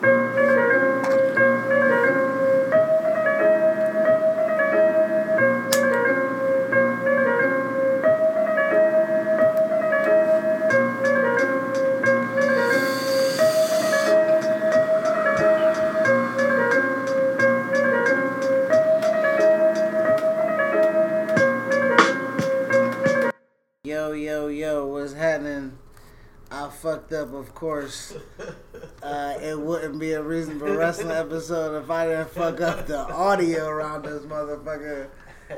Yo, yo, yo, what's happening? I fucked up, of course. Uh, it wouldn't be a reasonable wrestling episode if I didn't fuck up the audio around this motherfucker.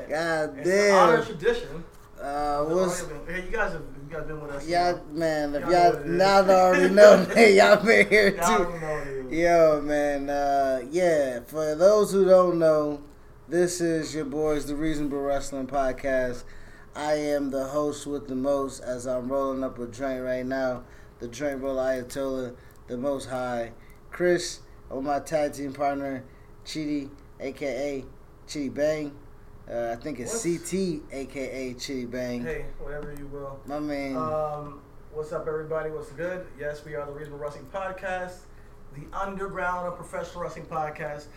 God It's damn. tradition. Uh, what's Hey, you guys have you guys been with us. y'all, man? If Y'all y'all what it is. now they already know, man, y'all been here too. don't know what it is. Yo, man. Uh, yeah, for those who don't know, this is your boys, the Reasonable Wrestling Podcast. I am the host with the most as I'm rolling up a joint right now. The joint roll Ayatollah, the most high. Chris, with my tag team partner, Chidi, aka Chidi Bang. Uh, I think it's What's- CT, aka Chidi Bang. Hey, whatever you will. My man. Um, what's up, everybody? What's good? Yes, we are the Reasonable Wrestling Podcast, the underground of professional wrestling podcast.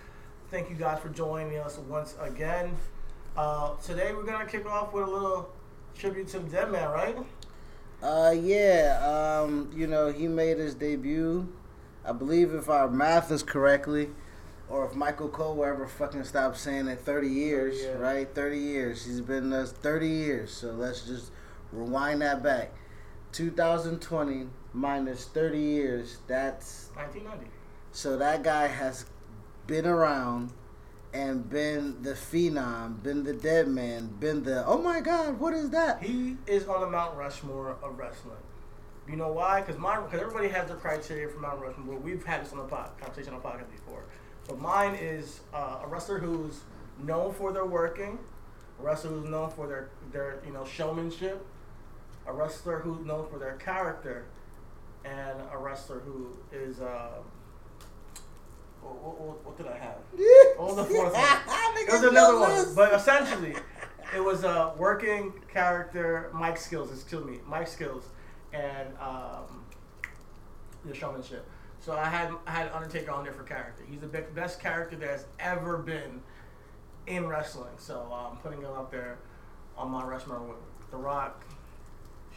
Thank you guys for joining us once again. Uh, today we're gonna kick off with a little tribute to dead man, right? Uh, yeah. Um, you know, he made his debut. I believe if our math is correctly, or if Michael Cole will ever fucking stop saying it, 30 years, years. right? 30 years. He's been us 30 years. So let's just rewind that back. 2020 minus 30 years. That's 1990. so that guy has been around and been the phenom, been the dead man, been the oh my god, what is that? He is on the Mount Rushmore of wrestling. You know why? Because my because everybody has their criteria for Mount Rushmore. We've had this on the pod, conversation on the podcast before. But mine is uh, a wrestler who's known for their working, a wrestler who's known for their their you know showmanship, a wrestler who's known for their character, and a wrestler who is. Uh, what, what, what did I have? Was the fourth one? It was another one, but essentially, it was a working character, Mike Skills. Excuse me, Mike Skills, and um, the showmanship. So I had I had Undertaker on there for character. He's the be- best character that has ever been in wrestling. So I'm putting him up there on my Rushmore with The Rock,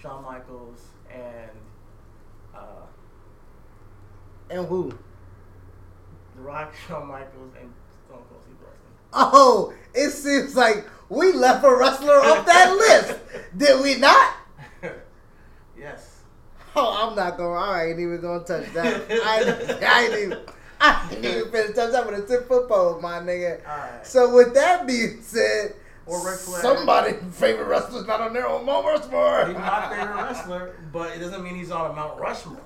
Shawn Michaels, and uh, and who? The Rock, Shawn Michaels, and Stone Cold Steve Austin. Oh, it seems like we left a wrestler off that list. Did we not? yes. Oh, I'm not going. To. I ain't even gonna touch that. I ain't, I ain't even. I ain't even finna touch that with a ten foot pole, my nigga. Alright. So with that being said, Or Ric favorite wrestler's not on their own Mount Rushmore. He's my favorite wrestler, but it doesn't mean he's on a Mount Rushmore.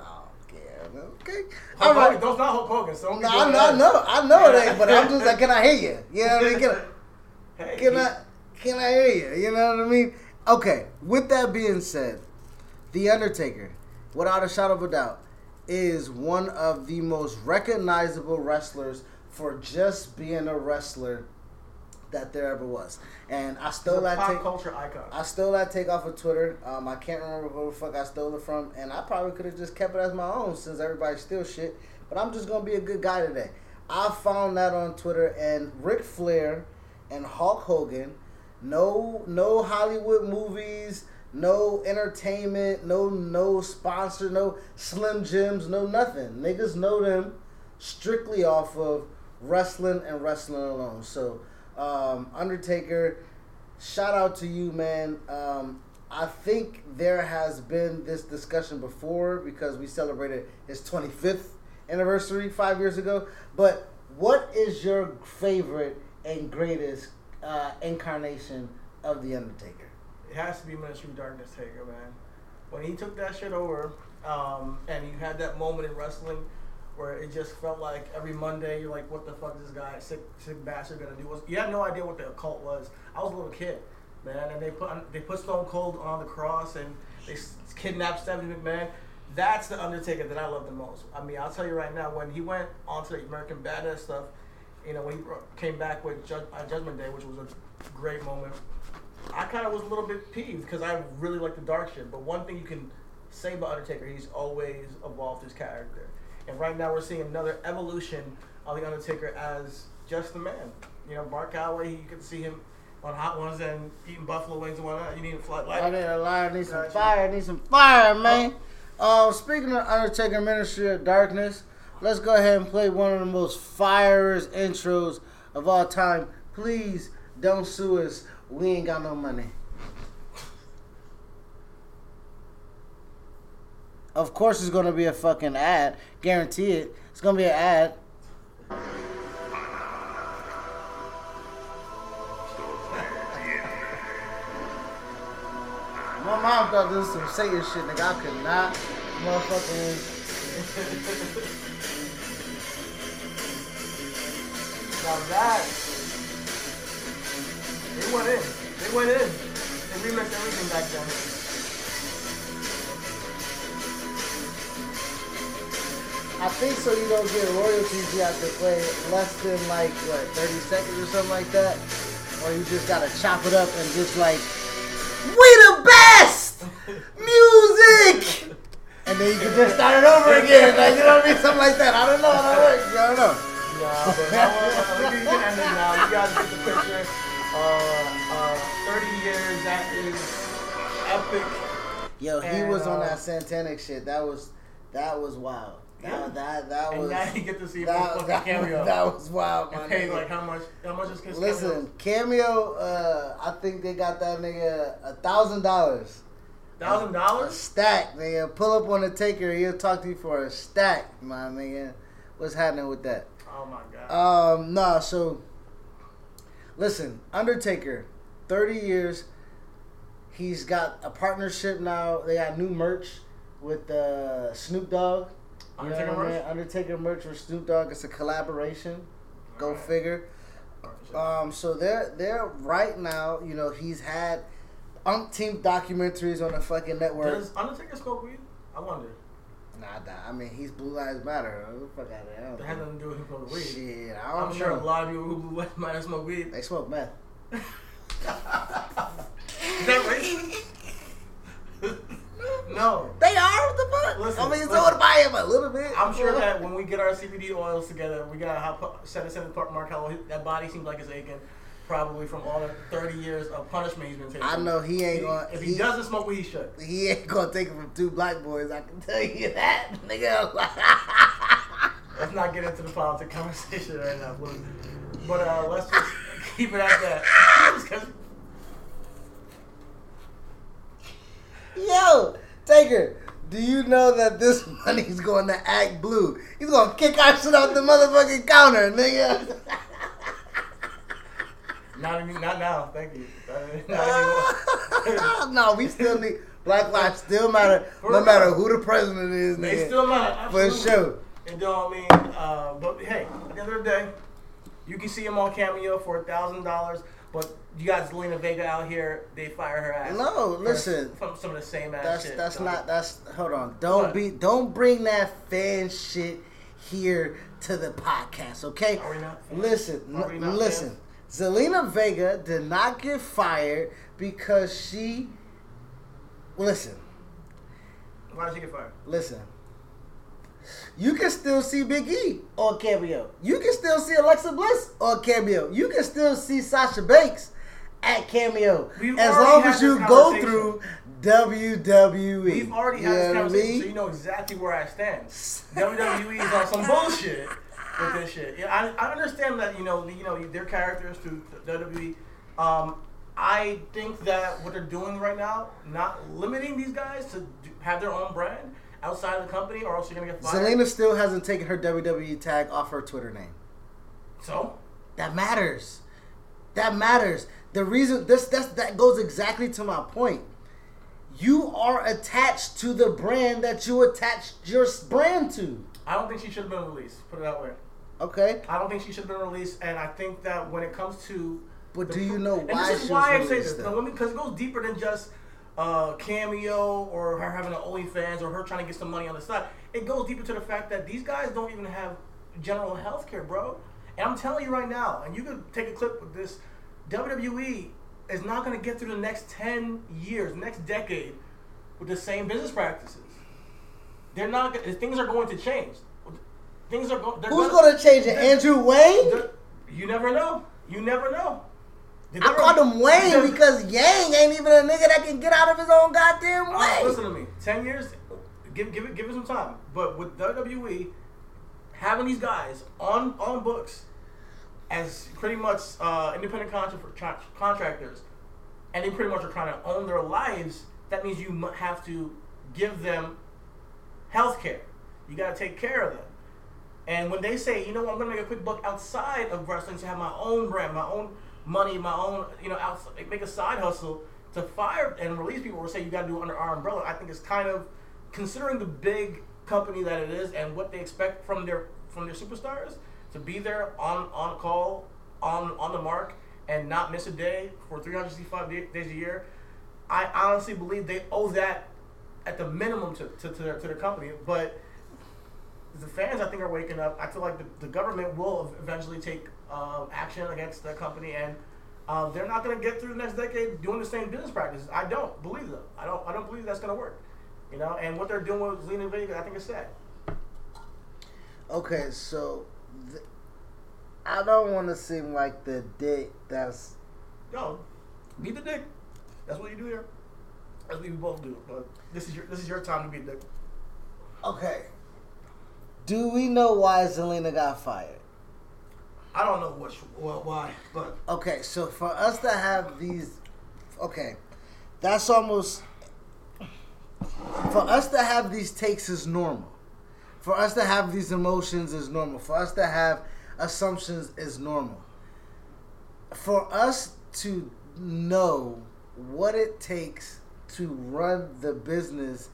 Okay. Hulk Hogan, right. don't not Hulk Hogan. So No, I know, I know, I know it ain't. But I'm just like, can I hear you? You know what I mean? Can I, Hey, Can I can I hear you? You know what I mean? Okay. With that being said, The Undertaker, without a shadow of a doubt, is one of the most recognizable wrestlers for just being a wrestler that there ever was. And I stole that pop take. culture icon. I stole that take off of Twitter. Um, I can't remember who the fuck I stole it from, and I probably could have just kept it as my own since everybody steals shit. But I'm just gonna be a good guy today. I found that on Twitter, and Ric Flair and Hulk Hogan, no no Hollywood movies, no entertainment, no no sponsor, no Slim Jims, no nothing. Niggas know them strictly off of wrestling and wrestling alone. So, um, Undertaker, shout out to you, man. Um, I think there has been this discussion before because we celebrated his 25th anniversary five years ago. But what is your favorite and greatest uh, incarnation of the Undertaker? It has to be Ministry Darkness Taker, man. When he took that shit over, um, and you had that moment in wrestling where it just felt like every Monday you're like, what the fuck is this guy, sick, sick bastard, gonna do? You had no idea what the occult was. I was a little kid, man, and they put they put Stone Cold on the cross and they kidnapped Stephanie McMahon. That's the Undertaker that I love the most. I mean, I'll tell you right now, when he went onto the American Badass stuff, you know, when he came back with Judge, uh, Judgment Day, which was a great moment, I kind of was a little bit peeved because I really like the dark shit. But one thing you can say about Undertaker, he's always evolved his character. And right now we're seeing another evolution of the Undertaker as just the man. You know, Mark Calaway, you can see him on Hot Ones and eating buffalo wings and whatnot. You need a flat light. I need a liar, need some Gotcha. fire, need some fire, man. Um, speaking of Undertaker Ministry of Darkness, let's go ahead and play one of the most firest intros of all time. Please don't sue us. We ain't got no money. Of course, it's gonna be a fucking ad. Guarantee it. It's gonna be an ad. My mom thought this was some Satan shit, nigga. I could not motherfucking. Now that they went in. They went in. They remixed everything back then. I think so you don't get royalties, you have to play less than like, what, 30 seconds or something like that? Or you just gotta chop it up and just like, we the best! Music! And then you can just start it over again. Like, you know what I mean? Something like that. I don't know how that works. I don't know. Yeah, but uh, you can end it now. You guys get the picture. Uh, uh, 30 years, that is epic. Yo, he And, was on uh, that Santanic shit. That was, that was wild. That, Yeah. that, that And was. now you get to see that, fucking that, cameo. that was wild, pay nigga. like how much? How much is his Listen, cameo. Uh, I think they got that nigga a thousand dollars. Thousand dollars? stack, nigga. Pull up on the taker. He'll talk to you for a stack, my nigga. What's happening with that? Oh my god. Um, nah. So, listen, Undertaker, thirty years. He's got a partnership now. They got new merch with uh, Snoop Dogg. Undertaker what I mean? merch? Undertaker merch with Snoop Dogg. It's a collaboration. Go Alright. figure. Um, so they're they're right now. You know, he's had umpteen documentaries on the fucking network. Does Undertaker smoke weed? I wonder. Nah, nah, I mean, he's Blue Lives Matter. What the fuck out of That don't had know. nothing to do with him smoking weed. Shit, I don't I'm sure a lot of people who might have smoked weed. They smoke meth. Is that racist? no. They are what the fuck. Listen, I mean, so listen. would buy him a little bit. I'm sure that when we get our CBD oils together, we got to send it to Mark Calaway. That body seems like it's aching, probably from all the 30 years of punishment he's been taking. I know he ain't He- gonna. if he, he doesn't smoke weed, he should. he ain't gonna take it from two black boys. I can tell you that, nigga. Let's not get into the politics conversation right now, please. But uh, let's just keep it at that. Yo, Taker, do you know that this money's going to Act Blue? He's gonna kick our shit off the motherfucking counter, nigga. not even, not now. Thank you. Not no, we still need Black Lives still matter, For no real. matter who the president is, nigga. They still matter. For sure. It don't mean, uh, but hey, at the end of the day, you can see him on Cameo for a thousand dollars. But you got Zelina Vega out here, they fire her ass. No, listen. From some of the same ass That's shit. that's not that's hold on. Don't What? be don't bring that fan shit here to the podcast, okay? Are we not fans? Listen, Are we not listen. Zelina Vega did not get fired because she listen, Why did she get fired? listen. You can still see Big E on Cameo. You can still see Alexa Bliss on Cameo. You can still see Sasha Banks at Cameo. We've as long as you go through WWE. We've already had You this know what I conversation, mean? so you know exactly where I stand. WWE is on some bullshit. with this shit. Yeah, I, I understand that you know you know their characters through WWE. Um, I think that what they're doing right now, not limiting these guys to have their own brand outside of the company, or else you're gonna get fired. Zelina still hasn't taken her WWE tag off her Twitter name. So That matters. That matters. The reason this that's, that goes exactly to my point. You are attached to the brand that you attached your brand to. I don't think she should have been released. Put it that way. Okay, I don't think she should have been released, and I think that when it comes to but do you know and why this is she why I say this though? because it goes deeper than just uh, cameo or her having an OnlyFans or her trying to get some money on the side. It goes deeper to the fact that these guys don't even have general health care, bro. And I'm telling you right now, and you can take a clip with this. WWE is not going to get through the next 10 years, next decade, with the same business practices. They're not. Things are going to change. Things are going. Who's gonna change it? Andrew Wayne? You never know. You never know. I called him Wayne because Yang ain't even a nigga that can get out of his own goddamn Uh, way. listen to me. Ten years. Give give it give it some time. But with WWE having these guys on on books as pretty much uh, independent contra- contractors, and they pretty much are trying to own their lives. That means you have to give them health care. You got to take care of them. And when they say, you know what, I'm gonna make a quick buck outside of wrestling to have my own brand, my own money, my own, you know, outside, make a side hustle to fire and release people or say you gotta do it under our umbrella, I think it's kind of considering the big company that it is and what they expect from their from their superstars to be there on on call, on on the mark, and not miss a day for 365 day- days a year. I honestly believe they owe that at the minimum to, to, to, their, to their company. But the fans, I think, are waking up. I feel like the, the government will eventually take um, action against the company, and um, they're not going to get through the next decade doing the same business practices. I don't believe them. I don't. I don't believe that's going to work. You know, and what they're doing with Zelina Vega, I think is sad. Okay, so th- I don't want to seem like the dick that's Yo, be the dick. That's what you do here. That's what we both do. But this is your this is your time to be a dick. okay. Do we know why Zelina got fired? I don't know what well, why, but Okay, so for us to have these, okay, that's almost for us to have these takes is normal. For us to have these emotions is normal. For us to have assumptions is normal. For us to know what it takes to run the business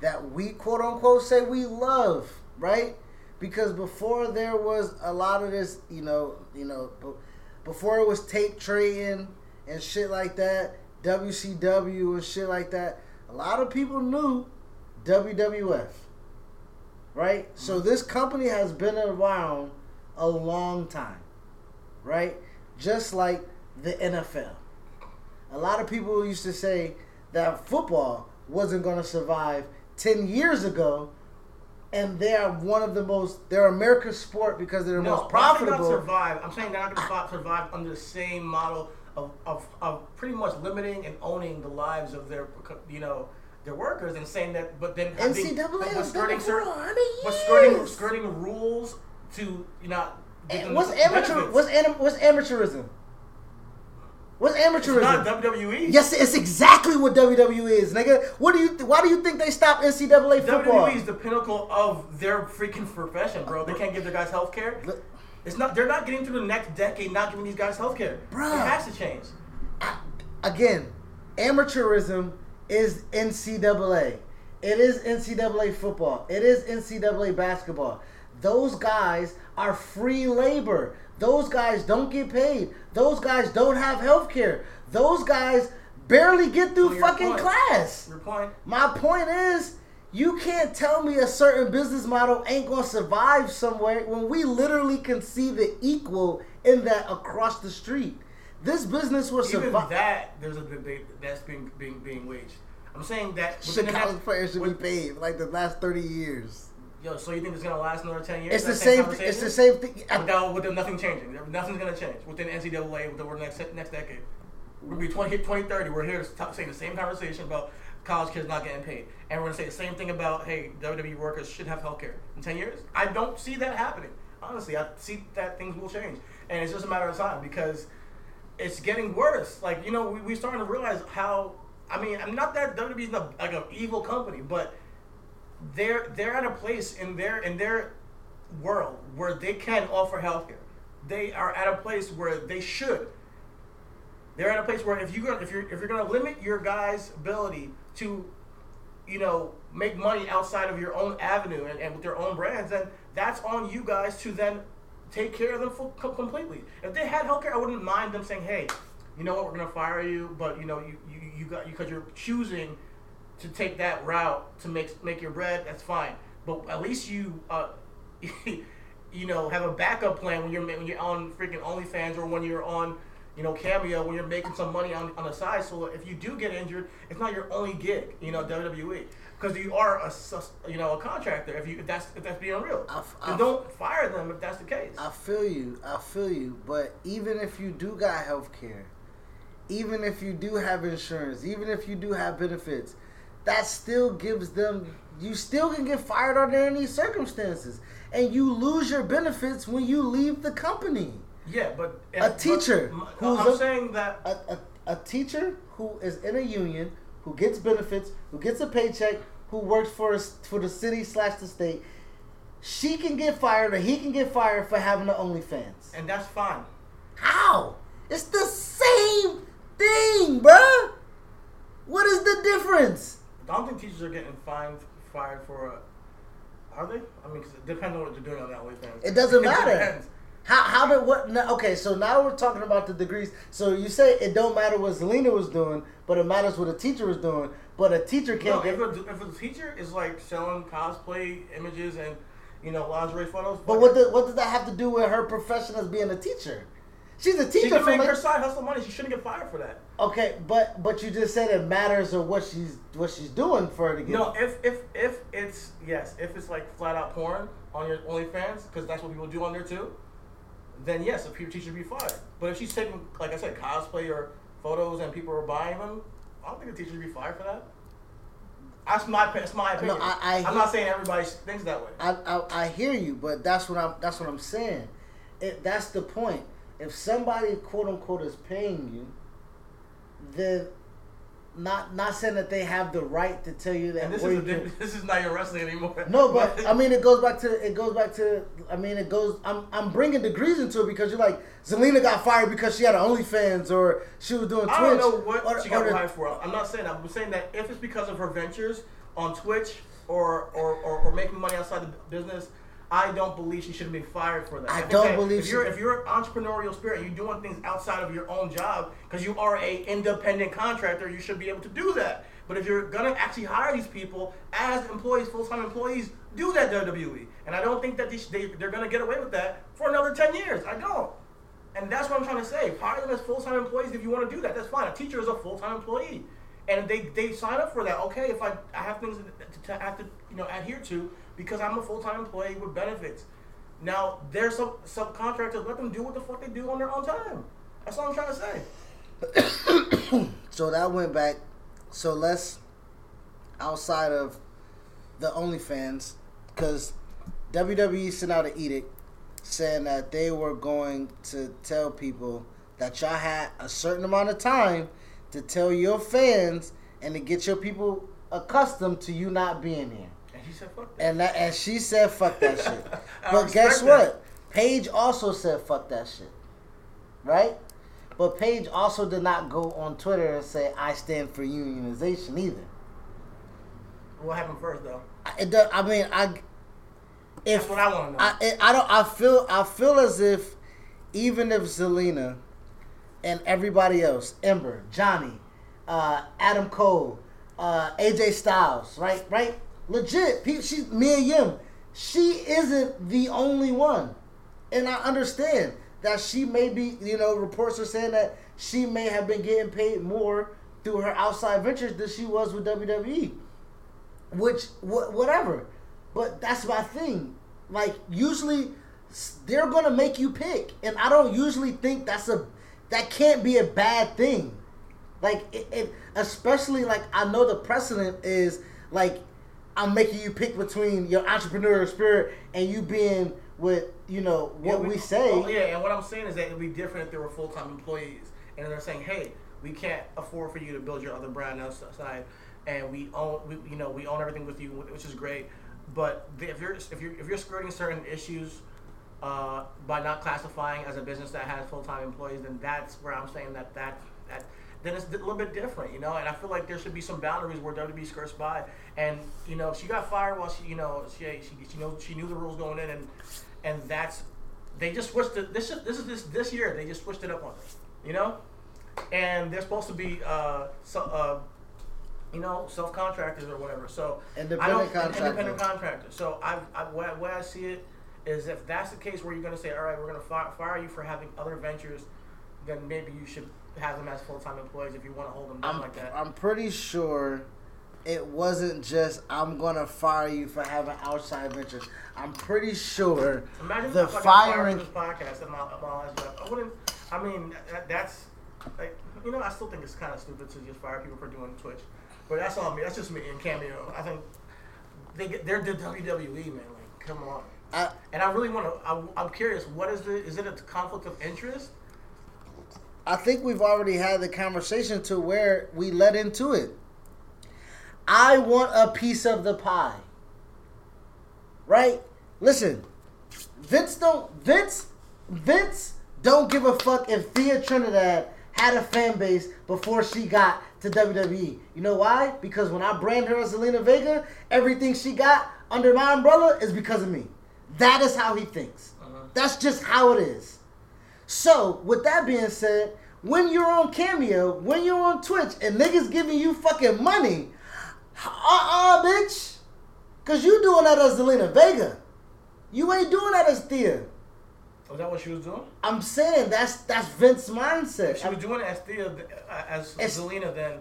that we quote unquote say we love, right? Because before there was a lot of this, you know, you know, before it was tape trading and shit like that, WCW and shit like that, a lot of people knew WWF, right? So mm-hmm. this company has been around a long time, right? Just like the NFL. A lot of people used to say that football wasn't going to survive 10 years ago, and they are one of the most, they're America's sport because they're the no, most profitable. not survive. I'm saying they're not going to survive under the same model of, of, of pretty much limiting and owning the lives of their you know their workers and saying that, but then NCAA but has skirting it for certain, 100 but skirting skirting rules to you know. what's amateur? benefits. What's anim, What's amateurism? What's amateurism? It's not WWE. yes, it's exactly what WWE is, nigga. What do you? Why do you think they stopped NCAA football? WWE is the pinnacle of their freaking profession, bro. They can't give their guys health care. It's not. They're not getting through the next decade not giving these guys health care. Bruh. It has to change. Again, amateurism is NCAA. It is NCAA football. It is NCAA basketball. Those guys are free labor. Those guys don't get paid. Those guys don't have health care. Those guys barely get through your fucking point. class. Your point. My point is, you can't tell me a certain business model ain't gonna survive somewhere when we literally can see the equal in that across the street. This business will Even survive. that, there's a debate that's being being being waged. I'm saying that Chicago players should be paid like the last thirty years. Yo, so you think it's gonna last another ten years? It's the that same. It's the same thing. I- Without, nothing changing, nothing's gonna change within NCAA within the next next decade. We'll be 20, 2030. We're here to talk, say the same conversation about college kids not getting paid, and we're gonna say the same thing about hey, WWE workers should have health care in ten years. I don't see that happening. honestly, I see that things will change, and it's just a matter of time because it's getting worse. Like you know, we we starting to realize how. I mean, I'm not that WWE's not like an evil company, but they're they're at a place in their in their world where they can offer healthcare. They are at a place where they should. They're at a place where if you're if you're if you're gonna limit your guys' ability to, you know, make money outside of your own avenue and, and with their own brands, then that's on you guys to then take care of them full, completely. If they had healthcare, I wouldn't mind them saying, hey, you know what, we're gonna fire you, but you know you you, you got because you're choosing to take that route to make make your bread. That's fine, but at least you. Uh, you know, have a backup plan when you're when you're on freaking OnlyFans or when you're on, you know, Cameo when you're making some money on, on the side. So if you do get injured, it's not your only gig, you know, WWE, because you are a sus- you know a contractor. If you if that's if that's being real, I- don't fire them if that's the case. I feel you. I feel you. But even if you do got health care, even if you do have insurance, even if you do have benefits, that still gives them. You still can get fired under any circumstances, and you lose your benefits when you leave the company. yeah, but A teacher m- who's I'm a- saying that A, a, a teacher who is in a union, who gets benefits, who gets a paycheck, who works for us for the city slash the state, she can get fired or he can get fired for having the OnlyFans. and that's fine. How? It's the same thing, bruh. What is the difference? I don't think teachers are getting fined fired for. Uh, are they? I mean, 'cause it depends on what they're doing on that OnlyFans. It doesn't matter. depends. How how did what? No, okay, so now we're talking about the degrees. So you say it don't matter what Zelina was doing, but it matters what a teacher was doing. But a teacher can't if get. a, if a teacher is like selling cosplay images and you know lingerie photos, But what does what does that have to do with her profession as being a teacher? She's a teacher. she can make like, her side hustle money. She shouldn't get fired for that. okay, but but you just said it matters of what she's what she's doing for her to get. No, if if if it's yes, if it's like flat out porn on your OnlyFans, because that's what people do on there too, then yes, a teacher should be fired. But if she's taking, like I said, cosplay or photos and people are buying them, I don't think a teacher should be fired for that. That's my that's my opinion. I- I am not saying everybody thinks that way. I, I I hear you, but that's what I'm that's what I'm saying. It, that's the point. If somebody quote unquote is paying you, then not not saying that they have the right to tell you that. And this is can- this is not your wrestling anymore. no, but I mean, it goes back to it goes back to. I mean, it goes. I'm I'm bringing degrees into it because you're like Zelina got fired because she had an OnlyFans or she was doing Twitch. I don't know what or, she got fired for. I'm not saying that. I'm saying that if it's because of her ventures on Twitch or or, or, or making money outside the business, I don't believe she should have been fired for that. I think don't that believe if you're if you're an entrepreneurial spirit, and you're doing things outside of your own job because you are a independent contractor. You should be able to do that. But if you're gonna actually hire these people as employees, full time employees, do that WWE. And I don't think that these, they they're gonna get away with that for another ten years. I don't. And that's what I'm trying to say. Hire them as full time employees if you want to do that. That's fine. A teacher is a full time employee, and they they sign up for that. Okay, if I I have things to, to have to you know adhere to because I'm a full time employee with benefits. Now there's some subcontractors. Let them do what the fuck they do on their own time. That's all I'm trying to say. So that went back. So let's outside of the OnlyFans, because WWE sent out an edict saying that they were going to tell people that y'all had a certain amount of time to tell your fans and to get your people accustomed to you not being here. And said fuck that. And that, and she said, "Fuck that shit." But guess what? that. Paige also said, "Fuck that shit." Right? But Paige also did not go on Twitter and say, "I stand for unionization" either. What happened first though? I- It does, I mean, I if That's what I want to know. I it, I don't I feel I feel as if even if Zelina and everybody else, Ember, Johnny, uh, Adam Cole, uh, AJ Styles, right, right, legit, she's Mia Yim, she isn't the only one, and I understand that she may be, you know, reports are saying that she may have been getting paid more through her outside ventures than she was with WWE which wh- whatever. But that's my thing. Like usually they're gonna make you pick and i don't usually think that's a that can't be a bad thing. Like it, it especially like i know the precedent is like i'm making you pick between your entrepreneurial spirit and you being with you know Yeah, what we, say. oh, yeah, and what I'm saying is that it'd be different if they were full time employees, and they're saying, "Hey, we can't afford for you to build your other brand outside, and we own, we, you know, we own everything with you, which is great." But if you're if you're if you're skirting certain issues uh, by not classifying as a business that has full time employees, then that's where I'm saying that that that then it's a little bit different, you know. And I feel like there should be some boundaries where WWE skirts by. And you know, she got fired while she, you know, she she she know she knew the rules going in, and and that's they just switched it. This is this is this this year they just switched it up on us, you know. And they're supposed to be uh so uh. You know, self contractors or whatever. So I Independent don't, contractor. Independent contractor. So I, I way, way I see it is if that's the case where you're going to say, all right, we're going to fire you for having other ventures, then maybe you should have them as full time employees if you want to hold them down I'm, like that. I'm pretty sure it wasn't just I'm gonna fire you for having outside ventures. I'm pretty sure Imagine the if I got fired firing. this podcast and my, my. I wouldn't. I mean, that, that's like you know, I still think it's kind of stupid to just fire people for doing Twitch, but that's all me. That's just me and Cameo. I think they get, they're the WWE man. Like, come on. I, And I really want to. I'm curious. What is the? Is it a conflict of interest? I think we've already had the conversation to where we let into it. I want a piece of the pie. Right? Listen, Vince don't Vince Vince don't give a fuck if Thea Trinidad had a fan base before she got to WWE. You know why? Because when I brand her as Zelina Vega, everything she got under my umbrella is because of me. That is how he thinks. Uh-huh. That's just how it is. So, with that being said, when you're on Cameo, when you're on Twitch, and niggas giving you fucking money, uh-uh, bitch. Cause you doing that as Zelina Vega. You ain't doing that as Thea. Was that what she was doing? I'm saying that's that's Vince's mindset. If she was doing it as Thea, uh, as Zelina, then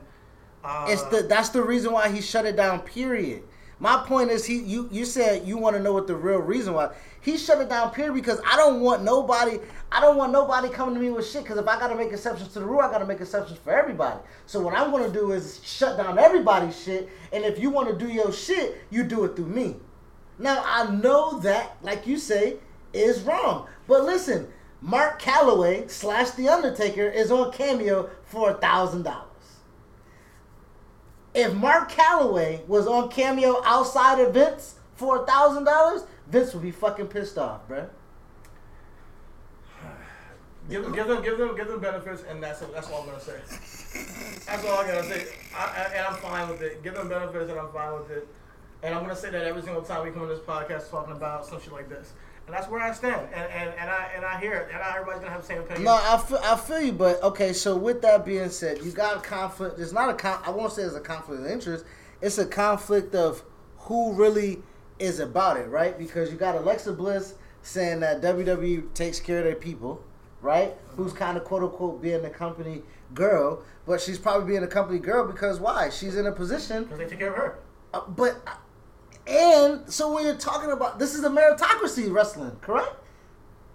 uh, It's the that's the reason why he shut it down. Period. My point is he you you said you want to know what the real reason was. He shut it down. Period. Because I don't want nobody. I don't want nobody coming to me with shit. Because if I gotta make exceptions to the rule, I gotta make exceptions for everybody. So what I'm gonna do is shut down everybody's shit. And if you want to do your shit, you do it through me. Now I know that, like you say, is wrong. But listen, Mark Calaway slash The Undertaker is on Cameo for a thousand dollars. If Mark Calaway was on Cameo outside Vince for a thousand dollars, Vince would be fucking pissed off, bruh. give, give them, give them, give them benefits, and that's that's all I'm gonna say. That's all I gotta say, I, I, and I'm fine with it. Give them benefits, and I'm fine with it. And I'm gonna say that every single time we come on this podcast talking about some shit like this, and that's where I stand. And and, and I and I hear it, and not everybody's gonna have the same opinion. No, I feel, I feel you, but okay. So with that being said, you got a conflict. It's not a con. I won't say it's a conflict of interest. It's a conflict of who really is about it, right? Because you got Alexa Bliss saying that WWE takes care of their people, right? Who's kind of quote unquote being the company girl, but she's probably being a company girl because why? She's in a position because they take care of her. Uh, but and so when you're talking about this is a meritocracy wrestling, correct?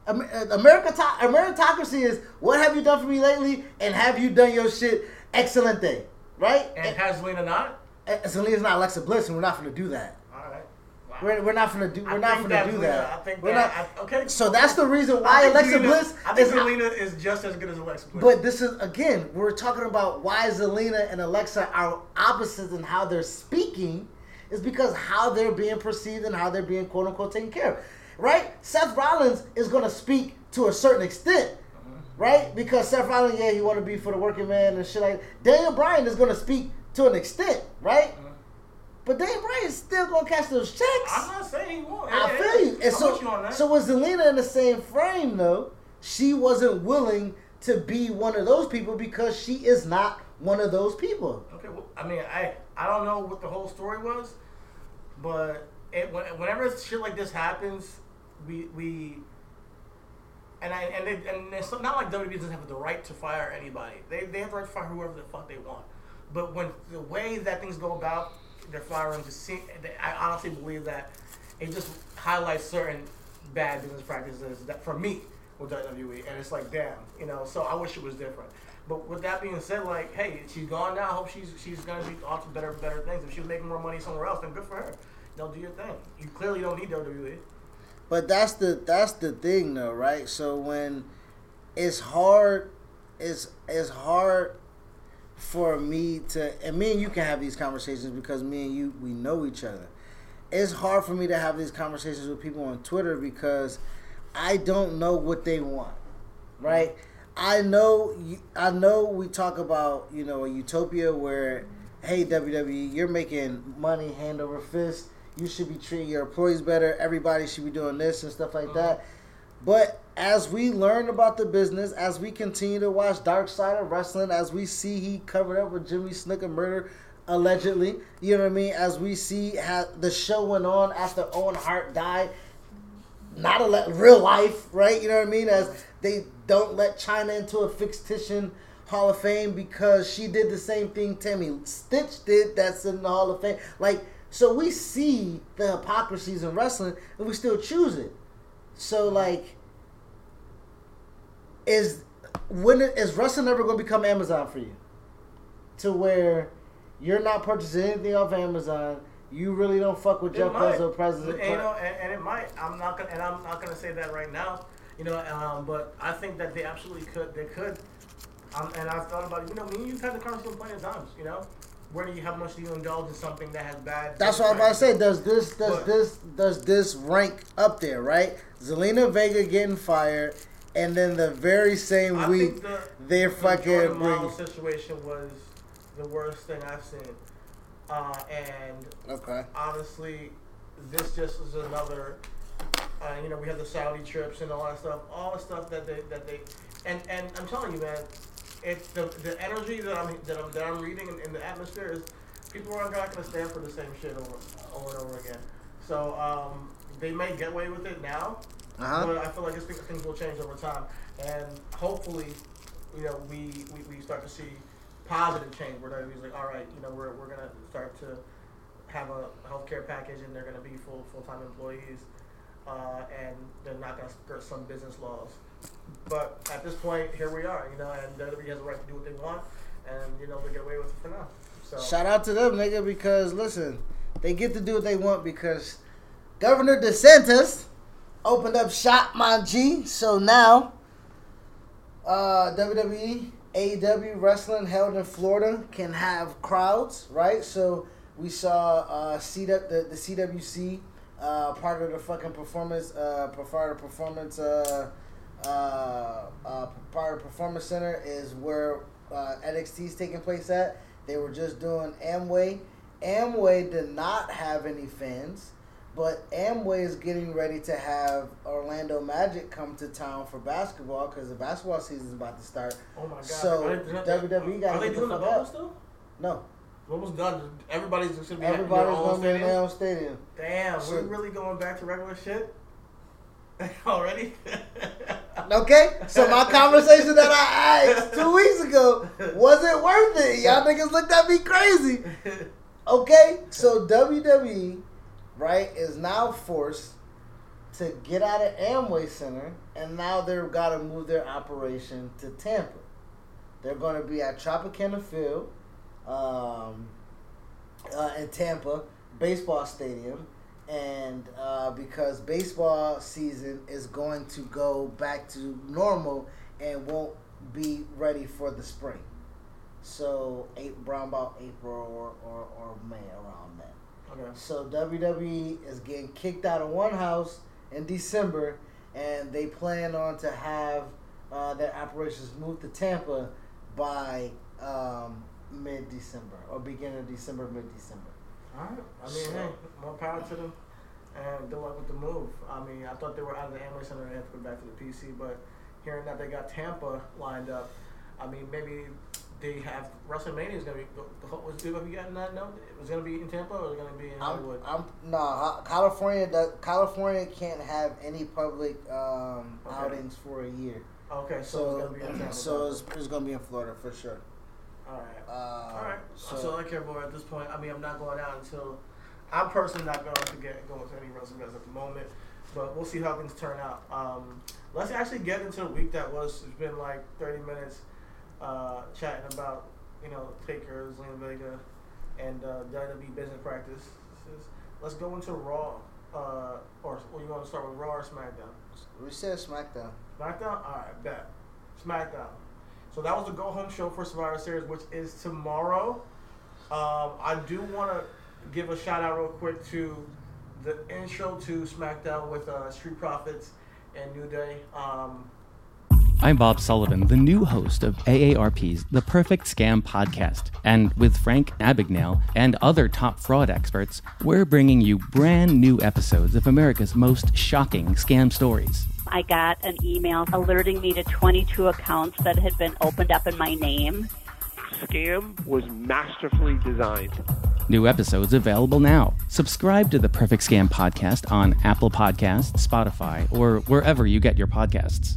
Uh, America a meritocracy is what have you done for me lately, and have you done your shit excelente, right? And has Lena not? And, and Zelina's not Alexa Bliss, and we're not gonna do that. All right. Wow. We're, we're not gonna do. We're I not gonna that do Lena- that. I think we're that. not. I, okay. So that's the reason why Alexa Zelina- Bliss I think is Zelina is just as good as Alexa Bliss. But this is again, we're talking about why Zelina and Alexa are opposites in how they're speaking, is because how they're being perceived and how they're being quote unquote taken care of. Right? Seth Rollins is gonna speak to a certain extent. Mm-hmm. Right? Because Seth Rollins, yeah, he wanna be for the working man and shit like Daniel Bryan is gonna speak to an extent, right? Mm-hmm. But Daniel is still gonna catch those checks. I'm not saying he won't. I Hey, feel hey, you. And so, you that. so was Zelina in the same frame though? She wasn't willing to be one of those people because she is not one of those people. Okay, well, I mean, I I don't know what the whole story was, but it, whenever shit like this happens, we we and I and they, and it's not like WWE doesn't have the right to fire anybody. They they have the right to fire whoever the fuck they want. But when the way that things go about, they're firing. Just see, I honestly believe that it just highlights certain bad business practices that for me with WWE, and it's like, damn, you know. So I wish it was different. But with that being said, like, hey, she's gone now. I hope she's she's gonna be off to better better things. If she's making more money somewhere else, then good for her. Know, do your thing. You clearly don't need WWE. But that's the that's the thing though, right? So when it's hard, it's it's hard for me to and me and you can have these conversations because me and you we know each other. It's hard for me to have these conversations with people on Twitter because I don't know what they want, right? I know I know we talk about you know a utopia where hey WWE you're making money hand over fist. You should be treating your employees better. Everybody should be doing this and stuff like mm-hmm. that. But as we learn about the business as we continue to watch Dark Side of Wrestling as we see he covered up with Jimmy Snuka murder allegedly you know what I mean? As we see how the show went on after Owen Hart died not a le- real life, right? You know what I mean? As they don't let Chyna into a fictitious Hall of Fame because she did the same thing Tammy Sytch did. That's in the Hall of Fame. Like, so we see the hypocrisies in wrestling, and we still choose it. So, like, is when is wrestling ever going to become Amazon for you? To where you're not purchasing anything off Amazon. You really don't fuck with Jeff It might. Bezos, president. And, you know, and, and it might. I'm not gonna, and I'm not gonna say that right now. You know, um, but I think that they absolutely could. They could. Um, and I've thought about it. You know, me and you've had the conversation plenty of times. You know, where do you, how much do you indulge in something that has bad? That's what I'm about to say. Does this does But- this does this rank up there, right? Zelina Vega getting fired, and then the very same I week the, they're the fucking. Miles situation was the worst thing I've seen. Uh, and Okay. honestly, this just is another. Uh, you know, we have the Saudi trips and all that stuff, all the stuff that they that they, and and I'm telling you, man, it's the the energy that I'm that I'm, that I'm reading in, in the atmosphere is people are not going to stand for the same shit over over and over again. So um, they may get away with it now, Uh-huh. but I feel like this things will change over time, and hopefully, you know, we, we, we start to see positive change where WWE's like, all right, you know, we're, we're gonna start to have a healthcare package, and they're gonna be full full time employees, uh, and they're not gonna skirt some business laws. But at this point, here we are, you know, and WWE has a right to do what they want, and you know they get away with it for now. So Shout out to them, nigga, because listen, they get to do what they want because Governor DeSantis opened up shop, my G. So now, uh, WWE, AEW wrestling held in Florida can have crowds, right? So we saw uh, CW, the, the CWC uh, part of the fucking performance, uh, part of the performance, uh, uh, uh, part of the performance center is where uh, NXT is taking place at. They were just doing Amway. Amway did not have any fans, but Amway is getting ready to have Orlando Magic come to town for basketball because the basketball season is about to start. oh my god, So, WWE they get the doing the fuck out. still? No, Bubble's done. Everybody's just gonna be at everybody's their own going to be in stadium? their own stadium. Damn, So- we're really going back to regular shit already. Okay, so my conversation that I asked two weeks ago was it worth it? Y'all niggas looked at me crazy. Okay, so WWE, right, is now forced to get out of Amway Center, and now they've got to move their operation to Tampa. They're going to be at Tropicana Field um, uh, in Tampa, baseball stadium, and uh, because baseball season is going to go back to normal and won't be ready for the spring. So, eight, around about April or, or, or May, around then. okay. So WWE is getting kicked out of one house in December, and they plan on to have uh, their operations moved to Tampa by um, mid December or beginning of December, mid December. All right. I mean, So- hey, more power to them, and good luck with the move. I mean, I thought they were out of the Amway Center and had to go back to the PC, but hearing that they got Tampa lined up, I mean, maybe they have WrestleMania is gonna be. The, was have you gotten that note? It was gonna be in Tampa or was it gonna be in I'm, Hollywood? I'm no nah, California. Does, California can't have any public um, Okay. outings for a year. okay, so, it's So, gonna be in Tampa. so it's, it's gonna be in Florida for sure. All right. Uh, All right. So, So, I care more at this point. I mean, I'm not going out until I'm personally not going to get going to any wrestling events at the moment, but we'll see how things turn out. Um, let's actually get into the week that was. It's been like 30 minutes uh, chatting about you know Taker, Zelina Vega, and uh, WWE business practices. Let's go into Raw. uh, or, or you want to start with Raw or SmackDown? We said SmackDown. SmackDown. All right, bet. SmackDown. So that was the go home show for Survivor Series, which is tomorrow. Um, I do want to give a shout out real quick to the intro to SmackDown with uh, Street Profits and New Day. Um, I'm Bob Sullivan, the new host of AARP's The Perfect Scam podcast. And with Frank Abagnale and other top fraud experts, we're bringing you brand new episodes of America's most shocking scam stories. I got an email alerting me to 22 accounts that had been opened up in my name. Scam was masterfully designed. New episodes available now. Subscribe to the Perfect Scam podcast on Apple Podcasts, Spotify, or wherever you get your podcasts.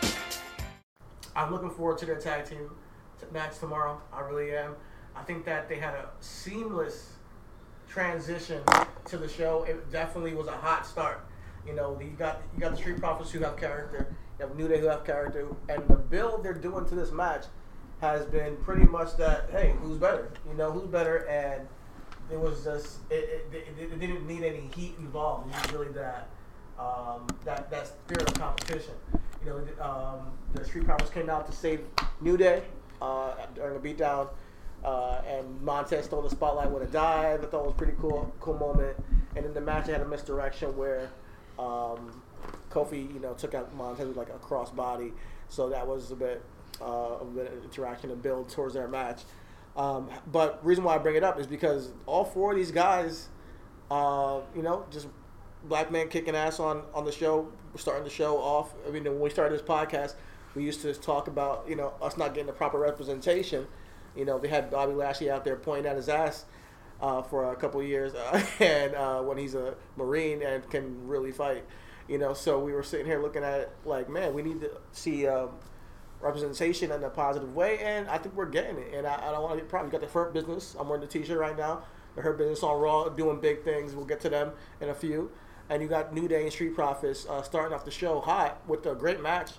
I'm looking forward to their tag team match tomorrow. I really am. I think that they had a seamless transition to the show. It definitely was a hot start. You know, you got you got the Street Profits who have character, you have New Day who have character, and the build they're doing to this match has been pretty much that. Hey, who's better? You know, who's better? And it was just it, it, it, it didn't need any heat involved. It was really that um, that that spirit of competition. You know, um, the Street Profits came out to save New Day uh, during the beatdown, uh, and Montez stole the spotlight with a dive. I thought it was a pretty cool, cool moment. And then the match, had a misdirection where um, Kofi, you know, took out Montez with like a crossbody. So that was a bit uh, of a bit of interaction to build towards their match. Um, but reason why I bring it up is because all four of these guys, uh, you know, just black man kicking ass on on the show, starting the show off. I mean, when we started this podcast, we used to talk about you know us not getting the proper representation. You know, they had Bobby Lashley out there pointing at his ass uh, for a couple years, uh, and uh, when he's a Marine and can really fight. You know, so we were sitting here looking at it like, man, we need to see um, representation in a positive way, and I think we're getting it. And I, I don't want to get. We got the Hurt business. I'm wearing the T-shirt right now. The Hurt business on Raw doing big things. We'll get to them in a few. And you got New Day and Street Profits uh, starting off the show hot with a great match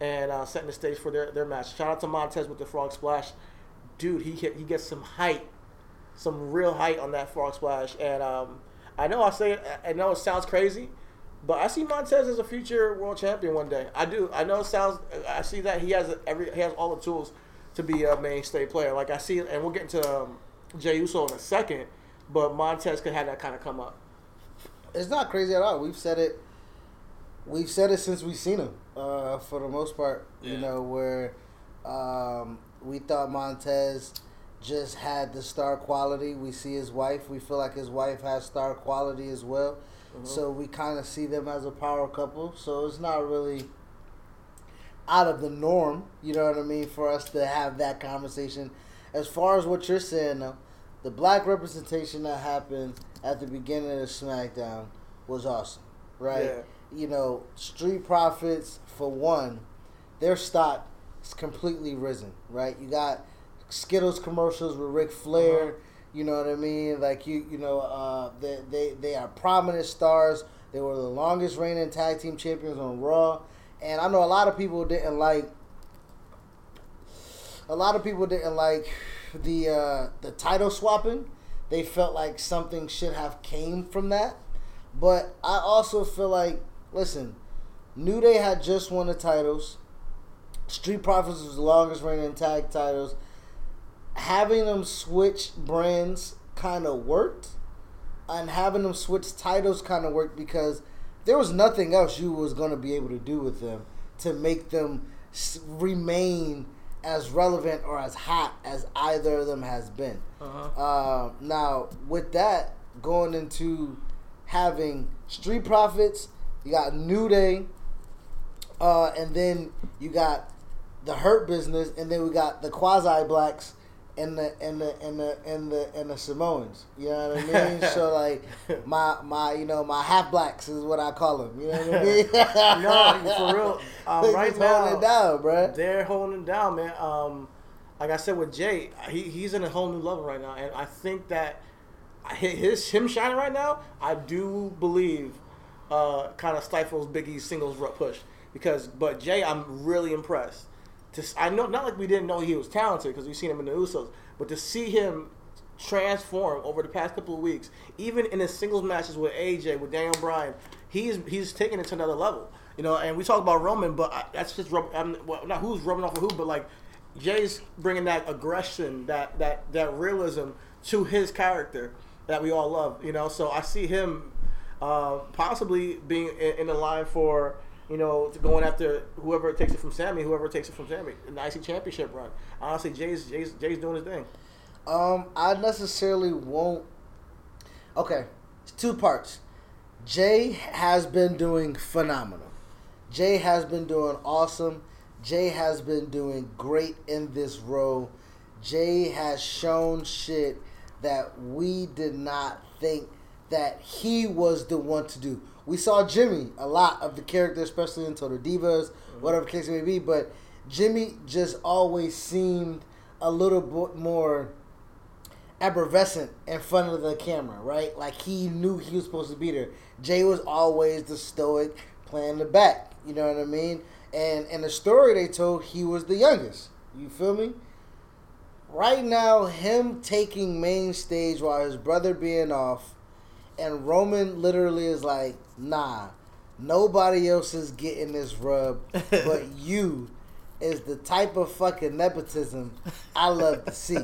and uh, setting the stage for their, their match. Shout out to Montez with the frog splash. Dude, he hit, he gets some height, some real height on that frog splash. And um, I know I say it, I know it sounds crazy, but I see Montez as a future world champion one day. I do. I know it sounds. I see that he has every he has all the tools to be a mainstay player. Like I see, and we'll get into um, Jey Uso in a second. But Montez could have that kind of come up. It's not crazy at all. We've said it. We've said it since we've seen him. Uh, for the most part, you know, where um, we thought Montez just had the star quality. We see his wife. We feel like his wife has star quality as well. So we kind of see them as a power couple. So it's not really out of the norm. You know what I mean? For us to have that conversation. As far as what you're saying, though, the black representation that happened at the beginning of SmackDown was awesome, right? Yeah. You know, Street Profits for one, their stock is completely risen, right? You got Skittles commercials with Ric Flair. Uh-huh. You know what I mean? Like you, you know, uh, they, they they are prominent stars. They were the longest reigning tag team champions on Raw, and I know a lot of people didn't like. A lot of people didn't like the uh, the title swapping. They felt like something should have came from that, but I also feel like, listen, New Day had just won the titles. Street Profits was the longest reigning tag titles having them switch brands kind of worked, and having them switch titles kind of worked because there was nothing else you was gonna be able to do with them to make them remain as relevant or as hot as either of them has been. Uh-huh. Uh, now, with that going into having Street Profits, you got New Day, uh, and then you got the Hurt Business, and then we got the Quasi Blacks and the and the and the and the and the Samoans. You know what I mean? so like my my you know my half blacks is what I call them. You know what I mean? no, for real. Um, right now, holding it down, bruh. they're holding it down, man. Um, like I said with Jey, he, he's in a whole new level right now, and I think that hi- his him shining right now, I do believe, uh, kind of stifles Biggie's singles push because. But Jey, I'm really impressed. To I know not like we didn't know he was talented because we've seen him in the Usos, but to see him transform over the past couple of weeks, even in his singles matches with AJ, with Daniel Bryan, he's he's taking it to another level. You know, and we talk about Roman, but I, that's just I'm, well, not who's rubbing off of who, but like Jey's bringing that aggression, that that that realism to his character that we all love. You know, so I see him uh, possibly being in, in the line for you know going after whoever takes it from Sami, whoever takes it from Sami, the IC Championship run. Honestly, Jey's Jey's, Jey's doing his thing. Um, I necessarily won't. Okay, it's two parts. Jey has been doing phenomenal. Jey has been doing awesome. Jey has been doing great in this role. Jey has shown shit that we did not think that he was the one to do. We saw Jimmy a lot of the character, especially in Total Divas, mm-hmm. whatever case it may be, but Jimmy just always seemed a little bit more effervescent in front of the camera, right? Like he knew he was supposed to be there. Jey was always the stoic, playing the back. You know what I mean? And in the story they told, he was the youngest. You feel me? Right now, him taking main stage while his brother being off, and Roman literally is like, nah, nobody else is getting this rub but you is the type of fucking nepotism I love to see.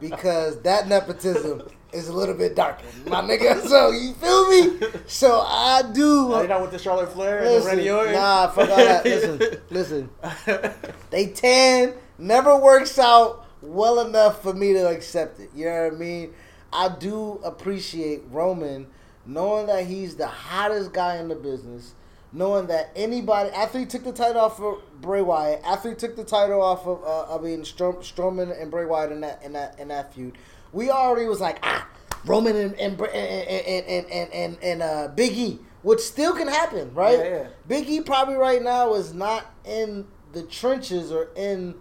Because that nepotism is a little bit darker. My nigga, so you feel me? So I do Are you not with the Charlotte Flair and the Randy Orton? Nah, fuck all that. Listen, listen. They tan never works out well enough for me to accept it. You know what I mean? I do appreciate Roman knowing that he's the hottest guy in the business, knowing that anybody after he took the title off of Bray Wyatt, after he took the title off of uh, I mean Strom, Strowman and Bray Wyatt in that in that in that feud, we already was like ah Roman and and and and and and, and, uh, Big E, which still can happen, right? Yeah, yeah. Big E probably right now is not in the trenches or in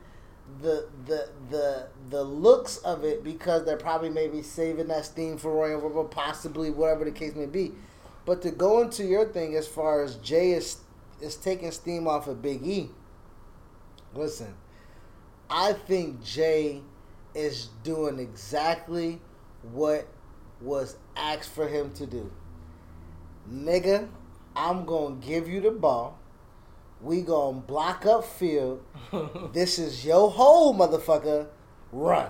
the the the the looks of it because they're probably maybe saving that steam for Royal Rumble, possibly whatever the case may be. But to go into your thing as far as Jey is is taking steam off of Big E, listen, I think Jey is doing exactly what was asked for him to do. Nigga, I'm gonna give you the ball. We gonna block up field. this is your hole, motherfucker. Run.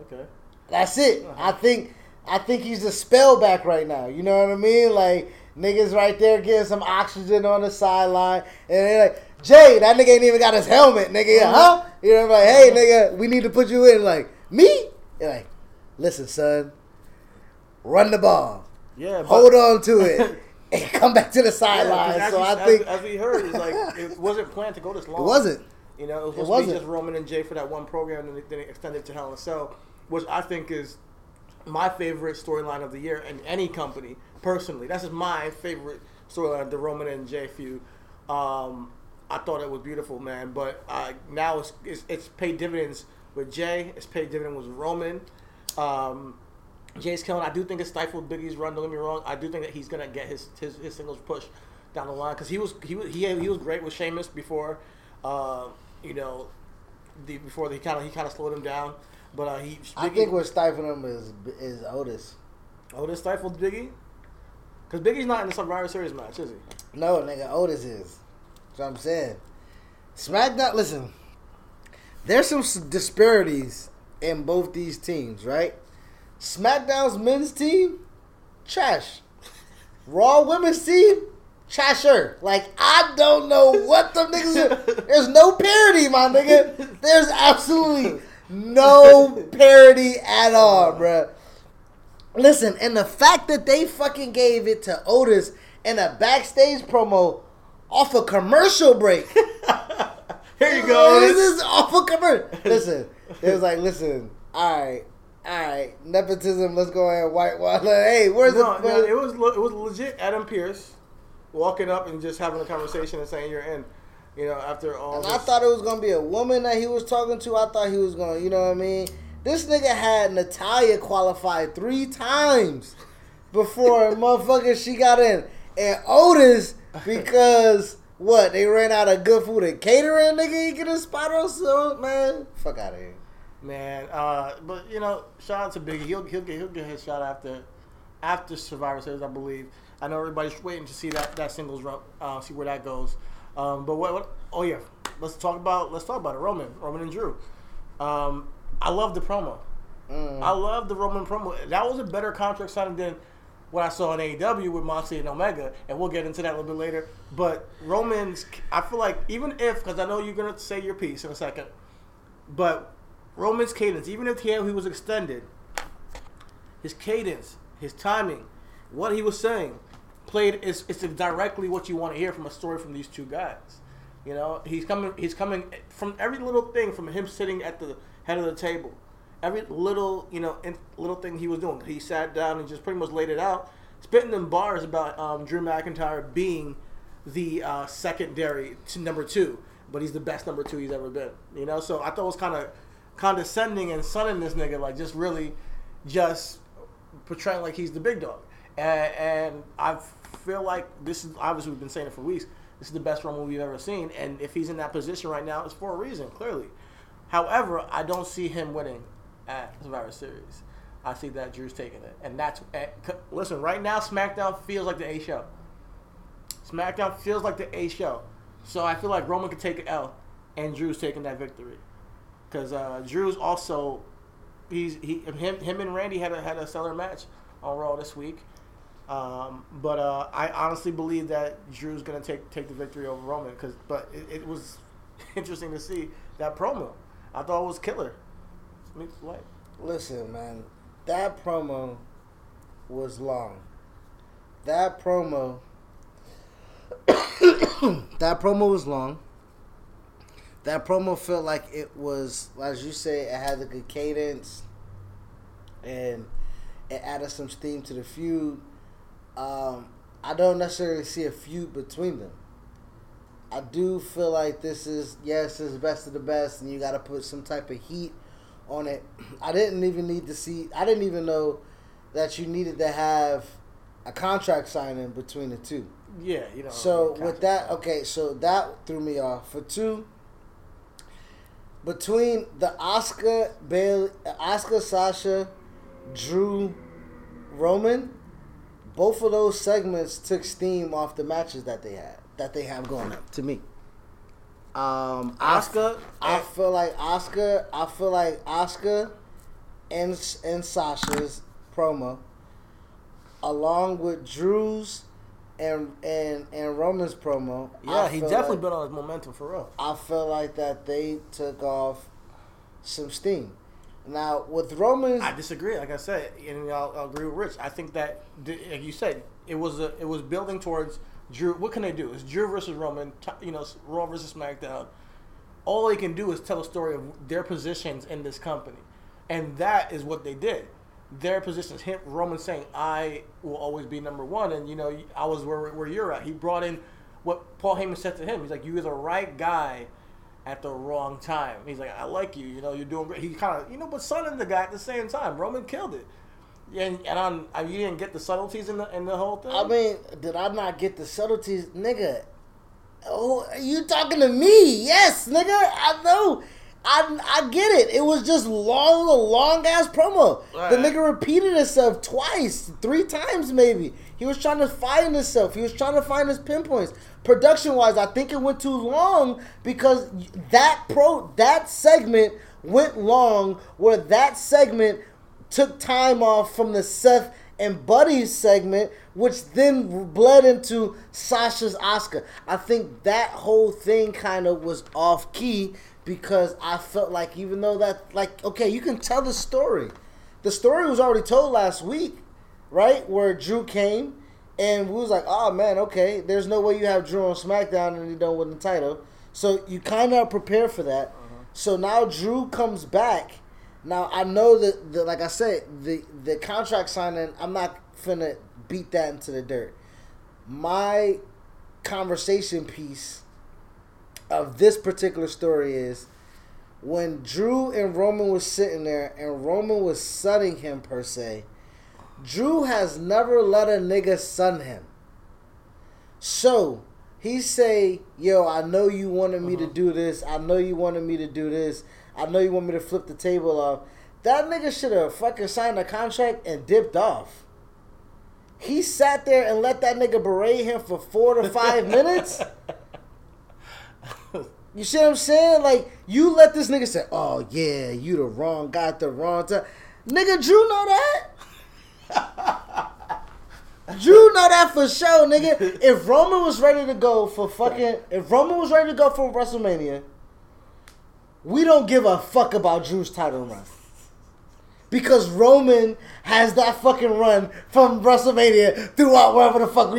Okay. That's it. I uh-huh. think I think he's a spellback right now. You know what I mean? Like niggas right there getting some oxygen on the sideline, and they're like, Jey, that nigga ain't even got his helmet, nigga. Uh-huh. Huh? You know, like, hey, uh-huh. nigga, we need to put you in. Like me? You're like, listen, son, run the ball, Yeah. But, hold on to it, and come back to the Yeah, sideline. as so we- I as- think as, we heard, it's like it wasn't planned to go this long. it wasn't. You know, it was It supposed to wasn't. be just Roman and Jey for that one program, and then they extended to Hell in a Cell, which I think is my favorite storyline of the year in any company. Personally, that's just my favorite storyline, the Roman and Jey feud. Um, I thought it was beautiful, man. But uh, now it's, it's it's paid dividends with Jey. It's paid dividends with Roman. Um, Jey's killing. I do think it stifled Biggie's run. Don't get me wrong. I do think that he's gonna get his his, his singles push down the line because he was he was he, he was great with Sheamus before. Uh, you know, the, before he kind of he kind of slowed him down. But uh, he I Biggie- think what's stifling him is is Otis. this stifled Biggie because Biggie's not in the Survivor Series match, is he? No, nigga, Otis is. That's what I'm saying. SmackDown, listen, there's some disparities in both these teams, right? SmackDown's men's team, trash. Raw women's team, trasher. Like, I don't know what the niggas are. There's no parity, my nigga. There's absolutely no parity at all, bruh. Listen, and the fact that they fucking gave it to Otis in a backstage promo off a commercial break. Here you go. This is off a commercial. Listen, it was like, listen, All right, all right. Nepotism. Let's go ahead. Whitewater. Hey, where's No, the? no, it was it was legit. Adam Pearce walking up and just having a conversation and saying you're in. You know, after all. And I thought it was gonna be a woman that he was talking to. I thought he was gonna, you know what I mean? This nigga had Natalya qualified three times before motherfucker she got in, and Otis because what they ran out of good food and catering. Nigga, he get a spot on so man. Fuck out of here. Man, uh, but you know, shout out to Biggie. He'll he'll get he'll get his shot after after Survivor Series, I believe. I know everybody's waiting to see that that singles run, uh, see where that goes. Um, but what, what? Oh yeah, let's talk about let's talk about it. Roman, Roman and Drew. Um, I love the promo. I love the Roman promo. That was a better contract signing than what I saw in AEW with Moxley and Omega, and we'll get into that a little bit later. But Roman's, I feel like even if, because I know you're gonna say your piece in a second, but Roman's cadence, even if he, he was extended, his cadence, his timing, what he was saying, played is it's directly what you want to hear from a story from these two guys. You know, he's coming. He's coming from every little thing from him sitting at the head of the table, every little you know in, little thing he was doing. He sat down and just pretty much laid it out, spitting them bars about um, Drew McIntyre being the uh, secondary to number two, but he's the best number two he's ever been. You know, so I thought it was kind of condescending and sunning this nigga, like just really, just portraying like he's the big dog. And, and I feel like this is obviously we've been saying it for weeks. This is the best Roman we've ever seen, and if he's in that position right now, it's for a reason, clearly. However, I don't see him winning at Survivor Series. I see that Drew's taking it, and that's eh, listen. Right now, SmackDown feels like the A show. SmackDown feels like the A show, so I feel like Roman could take an L, and Drew's taking that victory, because uh, Drew's also he's he him him and Randy had a had a stellar match on Raw this week. Um, but uh, I honestly believe that Drew's gonna take take the victory over Roman because but it, it was interesting to see that promo. I thought it was killer. I mean? Listen, man, that promo was long. That promo, that promo was long. That promo felt like it was, as you say, it had a good cadence, and it added some steam to the feud. Um, I don't necessarily see a feud between them. I do feel like this is yes, it's best of the best, and you got to put some type of heat on it. I didn't even need to see. I didn't even know that you needed to have a contract signing between the two. Yeah, you know. So with that, okay, so that threw me off. For two, between the Asuka Bayley, Asuka Sasha, Drew, Roman, both of those segments took steam off the matches that they had that they have going up to me. Um, Asuka I, I feel like Asuka. I feel like Asuka and and Sasha's promo, along with Drew's and and and Roman's promo. yeah, I he definitely like- built on his momentum for real. I feel like that they took off some steam. Now with Roman's, I disagree. Like I said, and I'll, I'll agree with Rich. I think that, like you said, it was a, it was building towards Drew. What can they do? It's Drew versus Roman. You know, Raw versus SmackDown. All they can do is tell a story of their positions in this company, and that is what they did. Their positions. Him, Roman saying, "I will always be number one," and you know, I was where where you're at. He brought in what Paul Heyman said to him. He's like, "You're the right guy." At the wrong time. He's like, I like you, you know, you're doing great. He kind of, you know, but sunning the guy at the same time. Roman killed it. And, and on, uh, you didn't get the subtleties in the in the whole thing. I mean, did I not get the subtleties, nigga? Oh, you talking to me? Yes, nigga. I know. I, I get it. It was just long, a long ass promo. The nigga repeated himself twice, three times maybe. He was trying to find himself. He was trying to find his pinpoints. Production wise, I think it went too long because that pro that segment went long. Where that segment took time off from the Seth and Buddy's segment, which then bled into Sasha's Asuka. I think that whole thing kind of was off key because I felt like even though that like okay, you can tell the story. The story was already told last week, right? Where Drew came and we was like, oh man, okay, there's no way you have Drew on SmackDown and you don't win the title. So you kind of prepare for that. Uh-huh. So now Drew comes back. Now I know that, the, like I said, the the contract signing. I'm not finna beat that into the dirt. My conversation piece of this particular story is when Drew and Roman was sitting there and Roman was sunning him per se. Drew has never let a nigga sun him. So he say, "Yo, I know you wanted me to uh-huh. do this. I know you wanted me to do this. I know you want me to flip the table off." That nigga should have fucking signed a contract and dipped off. He sat there and let that nigga berate him for four to five minutes. You see what I'm saying? Like you let this nigga say, "Oh yeah, you the wrong guy at the wrong time." Nigga, Drew know that. Drew know that for sure, nigga. If Roman was ready to go for fucking, if Roman was ready to go for WrestleMania, we don't give a fuck about Drew's title run. Because Roman has that fucking run from WrestleMania throughout wherever the fuck we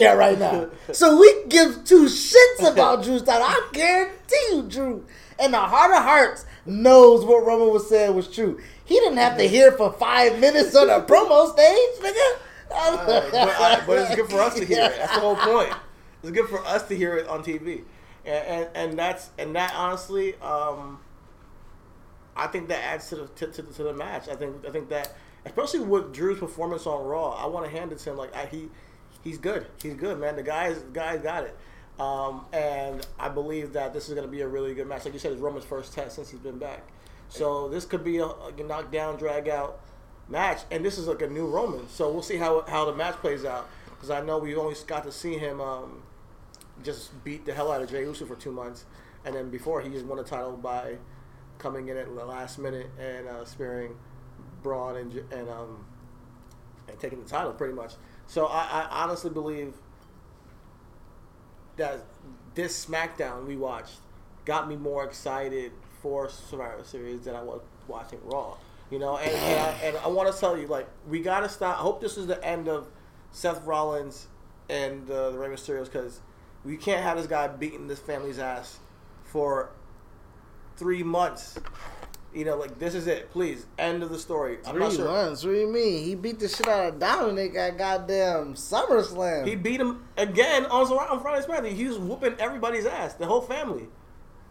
Yeah, right now. so we give two shits about Drew's title. I guarantee you, Drew, in the heart of hearts, knows what Roman was saying was true. He didn't have to hear for five minutes on a promo stage, nigga. Uh, but, I, but it's good for us to hear it. That's the whole point. It's good for us to hear it on TV, and and, and that's and that honestly, um, I think that adds to the to, to, to the match. I think I think that especially with Drew's performance on Raw, I want to hand it to him. Like I, he he's good. He's good, man. The guy's guy's got it. Um, and I believe that this is going to be a really good match. Like you said, it's Roman's first test since he's been back. So this could be a, a knockdown, drag out match. And this is like a new Roman. So we'll see how how the match plays out. Because I know we've only got to see him um, just beat the hell out of Jey Uso for two months, and then before he just won the title by coming in at the last minute and uh, spearing Braun and and um, and taking the title pretty much. So I, I honestly believe that this SmackDown we watched got me more excited for Survivor Series than I was watching Raw. You know, and and I, and I want to tell you, like, we gotta stop. I hope this is the end of Seth Rollins and uh, the Rey Mysterios because we can't have this guy beating this family's ass for three months. You know, like this is it. Please, end of the story. I'm Three not sure. months. What do you mean? He beat the shit out of Dominik at goddamn SummerSlam. He beat him again on on Friday SmackDown. He was whooping everybody's ass, the whole family,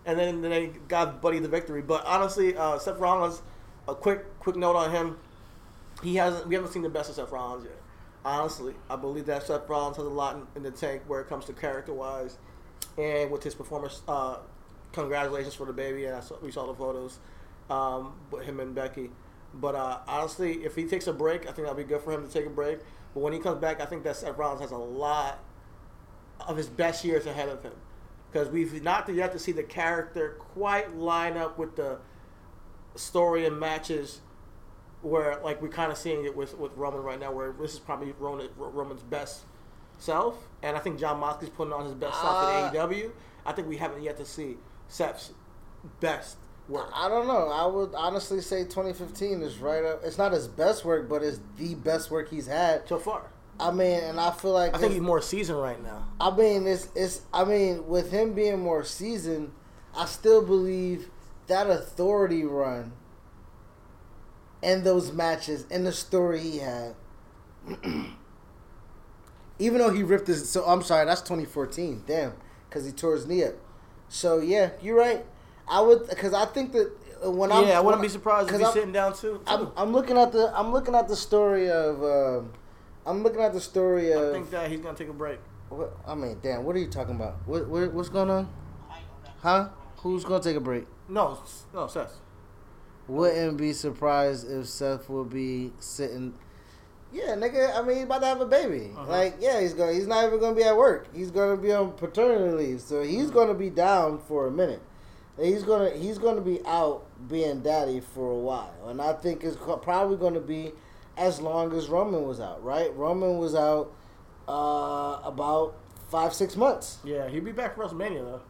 and then then they got Buddy the victory. But honestly, uh, Seth Rollins, a quick quick note on him. He hasn't. We haven't seen the best of Seth Rollins yet. Honestly, I believe that Seth Rollins has a lot in, in the tank where it comes to character wise, and with his performance. Uh, congratulations for the baby, and I saw, we saw the photos um, with him and Becky. But uh, honestly, if he takes a break, I think that'll be good for him to take a break. But when he comes back, I think that Seth Rollins has a lot of his best years ahead of him because we've not yet to see the character quite line up with the story and matches where like we're kind of seeing it with, with Roman right now where this is probably Roman, Roman's best self and I think Jon Moxley's putting on his best self Uh, in AEW I think we haven't yet to see Seth's best work I don't know. I would honestly say 2015 is right up. It's not his best work, but it's the best work he's had. so far I mean, and I feel like I think he's more seasoned right now I mean, it's it's. I mean, with him being more seasoned, I still believe that authority run and those matches and the story he had. Even though he ripped his, so I'm sorry, that's 2014. Damn, because he tore his knee up. So yeah, you're right. I would, because I think that when I'm, yeah I wouldn't be surprised if he's I'm- sitting down too, too. I'm, I'm looking at the, I'm looking at the story of, um I'm looking at the story of. I think that he's gonna take a break What, I mean, damn, what are you talking about? What, what what's going on? Huh? Who's gonna take a break? no no Seth Wouldn't be surprised if Seth will be sitting. Yeah, nigga. I mean, he's about to have a baby. Like, yeah, he's going. to He's not even gonna be at work. He's gonna be on paternity leave, so he's gonna be down for a minute. He's gonna he's gonna be out being daddy for a while, and I think it's probably gonna be as long as Roman was out. Right? Roman was out uh, about five six months. Yeah, he'll be back for WrestleMania though.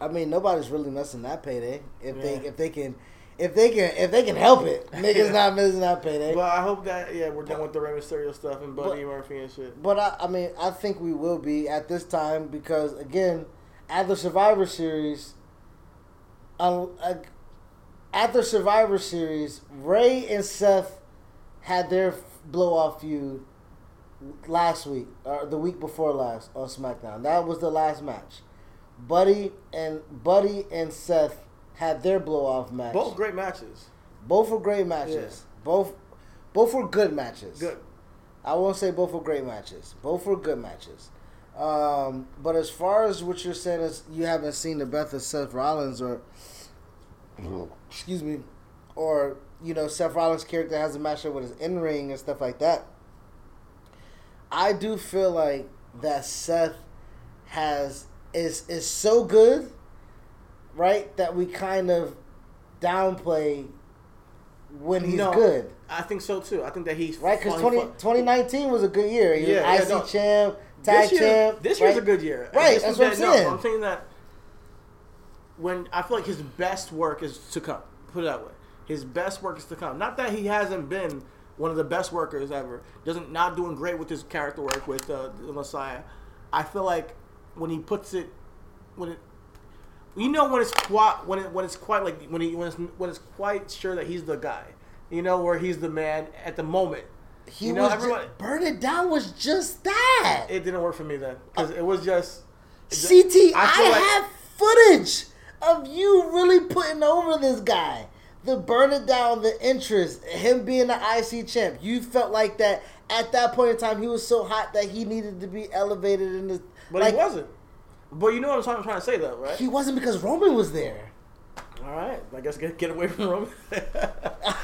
I mean, nobody's really missing that payday if they if they can if they can if they can help it. Niggas not missing that payday. But I hope that yeah, we're done with the Rey Mysterio stuff and Buddy But- Murphy and shit. But I, I mean, I think we will be at this time because again, at the Survivor Series, uh, uh, at the Survivor Series, Rey and Seth had their blow off feud last week or the week before last on SmackDown. That was the last match. Buddy and Buddy and Seth had their blow off match. Both great matches. Both were great matches. Both both were good matches. Good. I won't say both were great matches. Both were good matches. Um, but as far as what you're saying is you haven't seen the best of Seth Rollins or excuse me, or you know Seth Rollins' character has a matchup with his in ring and stuff like that. I do feel like that Seth has is is so good, right? That we kind of downplay when he's No, good. I think so too. I think that he's Right, because 20, fun- 2019 was a good year. He Yeah, was yeah, IC no. champ, tag this year, champ. This year's right? a good year. Right, that's what I'm that- no, saying. I'm saying that when I feel like his best work is to come. Put it that way. His best work is to come. Not that he hasn't been one of the best workers ever. Doesn't not doing great with his character work with uh, the Messiah. I feel like when he puts it, when it, you know, when it's quite when it when it's quite like when he when it's when it's quite sure that he's the guy. You know, where he's the man at the moment. He you know, was everyone- ju- Burn It Down was just that. It didn't work for me then because it was just. CT, I, feel like- have footage of you really putting over this guy. The Burn It Down, the interest, him being the IC champ. You felt like that at that point in time. He was so hot that he needed to be elevated in the. But like, he wasn't. But you know what I'm trying, I'm trying to say though, right? He wasn't because Roman was there. All right, I guess get get away from Roman.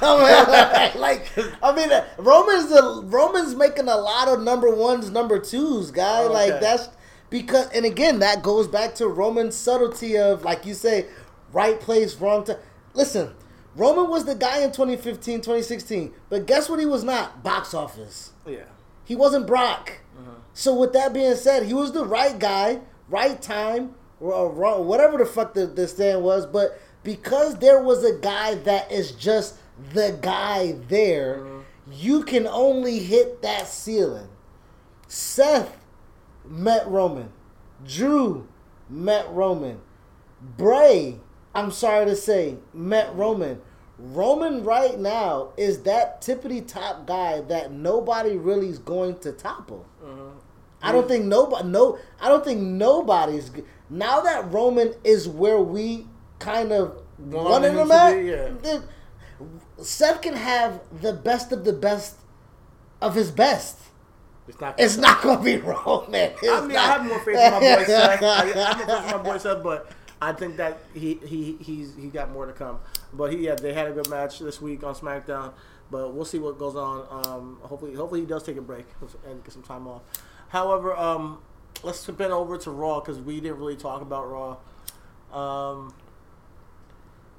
I mean, like I mean, Roman's the Roman's making a lot of number ones, number twos, guy. Oh, okay. Like that's because, and again, that goes back to Roman's subtlety of, like you say, right place, wrong time. Listen, Roman was the guy in 2015, 2016, but guess what? He was not box office. yeah, He wasn't Brock. Mm-hmm. So with that being said, he was the right guy, right time, or wrong, whatever the fuck the, the stand was. But because there was a guy that is just the guy there, mm-hmm. you can only hit that ceiling. Seth met Roman. Drew met Roman. Bray, I'm sorry to say, met Roman. Roman right now is that tippity top guy that nobody really is going to topple. Mm-hmm. I don't think nobody no I don't think nobody's now that Roman is where we kind of him to at. yeah. Seth can have the best of the best of his best. it's not. It's not gonna be Roman. It's I mean, I have more faith in my boy Seth. I, I have more faith in my boy Seth, but I think that he he he's he got more to come. But he yeah, they had a good match this week on SmackDown. But we'll see what goes on. Um, hopefully, hopefully he does take a break and get some time off. However, um, let's spin over to Raw because we didn't really talk about Raw. Um,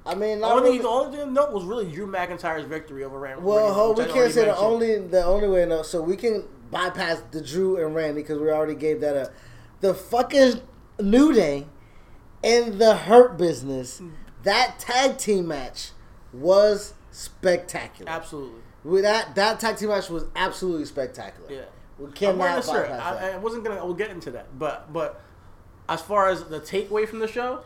I mean, only, the only thing to note was really Drew McIntyre's victory over Randy. Well, ho, we can't say the only the only way. No, so we can bypass the Drew and Randy because we already gave that up. The fucking New Day and the Hurt Business. That tag team match was spectacular. Absolutely. With that that tag team match was absolutely spectacular. Yeah. we cannot not bypass sure. that. I, I wasn't gonna. We'll get into that, but but as far as the takeaway from the show,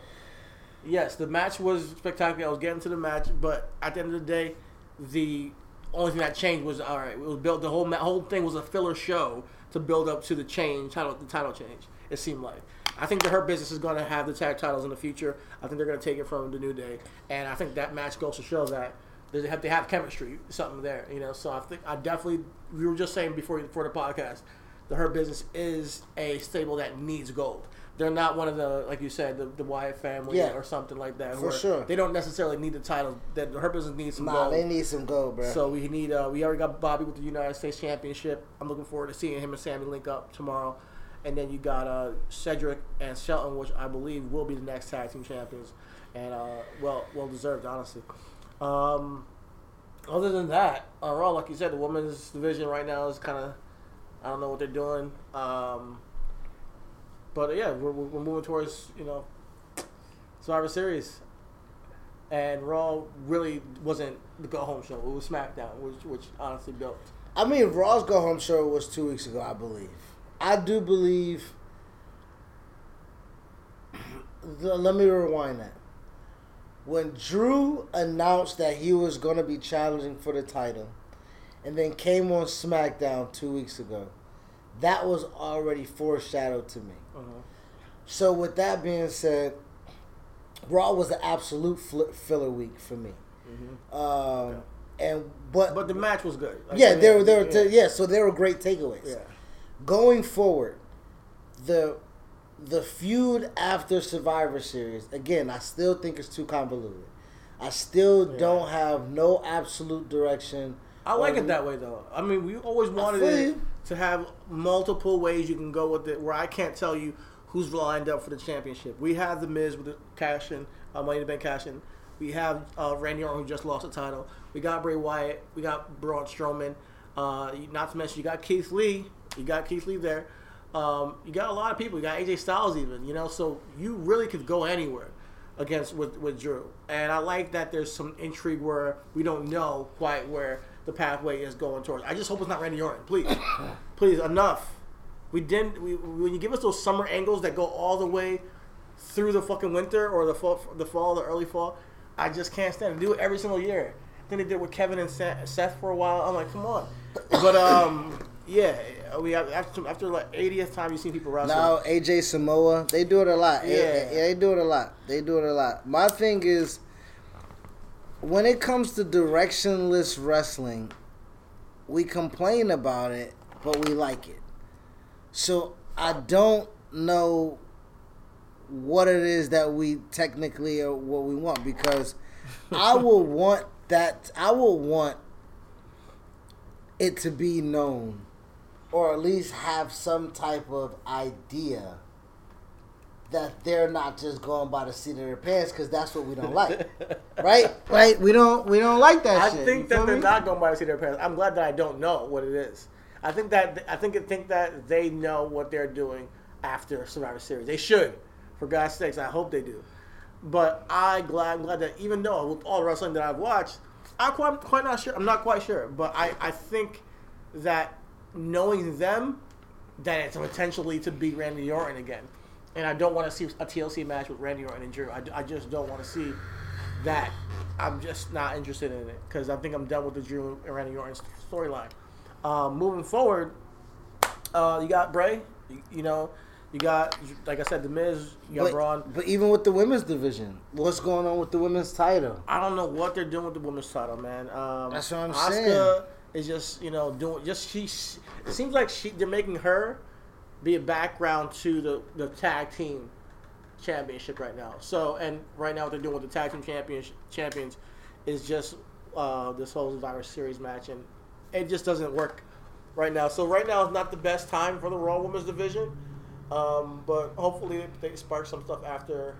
yes, the match was spectacular. I was getting to the match, but at the end of the day, the only thing that changed was all right. It was built. The whole whole thing was a filler show to build up to the change title. The title change. It seemed like. I think that Hurt Business is going to have the tag titles in the future. I think they're going to take it from the New Day, and I think that match goes to show that they have to have chemistry, something there, you know. So I think I definitely. We were just saying before before the podcast, that Hurt Business is a stable that needs gold. They're not one of the like you said the, the Wyatt family Yeah. or something like that. For sure. They don't necessarily need the title. That Hurt Business needs some Nah, gold. they need some gold, bro. So we need. Uh, we already got Bobby with the United States Championship. I'm looking forward to seeing him and Sami link up tomorrow. And then you got uh, Cedric and Shelton, which I believe will be the next tag team champions. and uh, well well deserved, honestly. Um, other than that, uh, Raw, like you said, the women's division right now is kind of I don't know what they're doing. Um, but yeah, we're, we're moving towards you know Survivor Series, and Raw really wasn't the go home show. It was SmackDown, which which honestly built. I mean, Raw's go home show was two weeks ago, I believe. I do believe. The- let me rewind that. When Drew announced that he was going to be challenging for the title, and then came on SmackDown two weeks ago, that was already foreshadowed to me. So, with that being said, Raw was an absolute filler week for me. Um, and but But the match was good. Like, yeah, they were they were yeah. yeah. so there were great takeaways. Yeah. Going forward, the the feud after Survivor Series again, I still think it's too convoluted. I still Yeah. don't have no absolute direction. I like it that way though. I mean, we always wanted it. To have multiple ways you can go with it, where I can't tell you who's lined up for the championship. We have the Miz with the cash in, uh, Money the Bank cash in. We have uh, Randy Orton who just lost the title. We got Bray Wyatt. We got Braun Strowman. Uh, not to mention you got Keith Lee. You got Keith Lee there. Um, you got a lot of people. You got AJ Styles even. You know, so you really could go anywhere against with with Drew. And I like that there's some intrigue where we don't know quite where the pathway is going towards. I just hope it's not Randy Orton. Please, please, enough. We didn't. We, when you give us those summer angles that go all the way through the fucking winter or the fall, the fall, the early fall, I just can't stand it. Do it every single year. Then they did with Kevin and Seth for a while. I'm like, come on. But um, yeah, we have, after after like 80th time you've seen people wrestle. Now AJ Samoa, they do it a lot. Yeah. Yeah. they do it a lot. They do it a lot. My thing is, when it comes to directionless wrestling, we complain about it, but we like it. So I don't know what it is that we technically or what we want because I will want that. I will want it to be known or at least have some type of idea that they're not just going by the seat of their pants because that's what we don't like, right? Right? We don't we don't like that. I shit. think that they're me? not going by the seat of their pants. I'm glad that I don't know what it is. I think that I think I think that they know what they're doing after Survivor Series. They should, for God's sakes. I hope they do. But I glad I'm glad that even though with all the wrestling that I've watched, I'm quite quite not sure. I'm not quite sure, but I I think that knowing them, that it's potentially to beat Randy Orton again. And I don't want to see a TLC match with Randy Orton and Drew. I, I just don't want to see that. I'm just not interested in it because I think I'm done with the Drew and Randy Orton storyline. Um, moving forward, uh, you got Bray. You, you know, you got like I said, the Miz. You got But, Braun. but even with the women's division, what's going on with the women's title? I don't know what they're doing with the women's title, man. Um, That's what I'm Asuka saying. is just you know doing just she. It seems like she they're making her be a background to the the tag team championship right now. So and right now what they're doing with the tag team champions champions is just uh, this whole Survivor Series match, and it just doesn't work right now. So right now is not the best time for the Raw Women's division, um, but hopefully they spark some stuff after.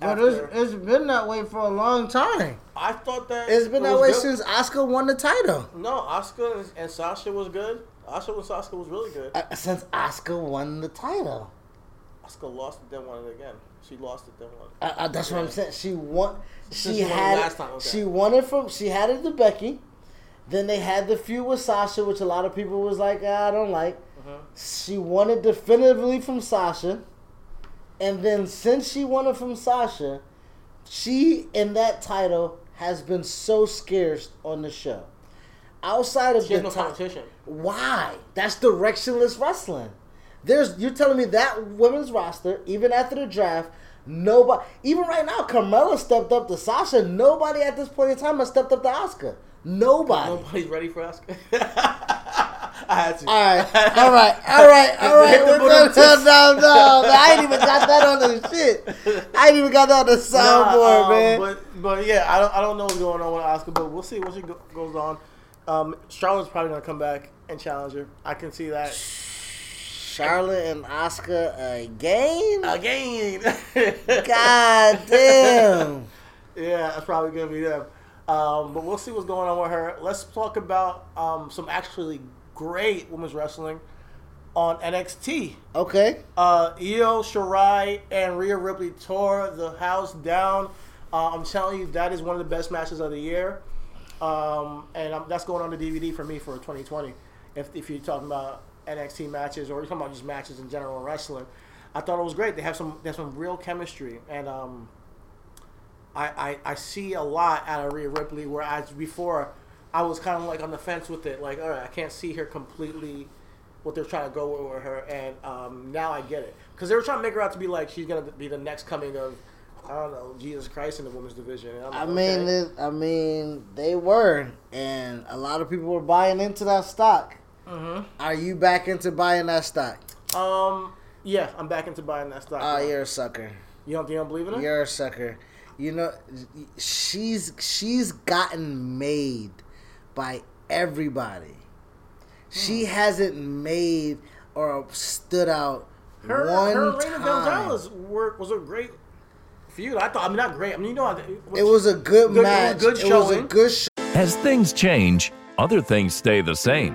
But after- it's, it's been that way for a long time. I thought that It's been that way good. since Asuka won the title. No, Asuka and, and Sasha was good. Asuka and Sasha was really good. Uh, since Asuka won the title. Asuka lost it, then won it again. She lost it, then won. it. Uh, uh, that's what I'm saying. She won. She she won it had. last time, okay. She won it from. She had it to Becky. Then they had the feud with Sasha, which a lot of people was like, ah, I don't like. Uh-huh. She won it definitively from Sasha. And then since she won it from Sasha, she in that title has been so scarce on the show. Outside of She the no ti- competition. why? That's directionless wrestling. There's you're telling me that women's roster, even after the draft, nobody even right now, Carmella stepped up to Sasha. Nobody at this point in time has stepped up to Asuka. Nobody. Nobody's ready for Asuka. I had to. All right, all right, all right, all right. We're gonna, no, no, no. I ain't even got that on the shit. I ain't even got that on the Nah, soundboard, um, man. But but yeah, I don't I don't know what's going on with Asuka, but we'll see what she go, goes on. Um, Charlotte's probably gonna come back and challenge her. I can see that. Charlotte and Asuka again. Again. God damn. Yeah, that's probably gonna be them. Um, but we'll see what's going on with her. Let's talk about um, some actually great women's wrestling on NXT. Okay. Uh, Io Shirai and Rhea Ripley tore the house down. Uh, I'm telling you, that is one of the best matches of the year, um, and um, that's going on the DVD for me for 2020. If, if you're talking about NXT matches or you're talking about just matches in general in wrestling, I thought it was great. They have some they have some real chemistry, and um, I, I I see a lot out of Rhea Ripley. Whereas before, I was kind of like on the fence with it. Like, all right, I can't see her completely what they're trying to go with her, and um, now I get it because they were trying to make her out to be like she's gonna be the next coming of I don't know Jesus Christ in the women's division. I mean, okay. it, I mean, they were, and a lot of people were buying into that stock. Mm-hmm. Are you back into buying that stock? um, yeah, I'm back into buying that stock. Oh, now. you're a sucker. You don't you don't believe in it? You're a sucker. You know, she's she's gotten made by everybody. She Hmm. hasn't made or stood out Her, one her Reina time. Gonzalez were, was a great feud. I thought I mean not great. I mean you know It was a good, Good- it was a match. good It was a good show. As things change, other things stay the same,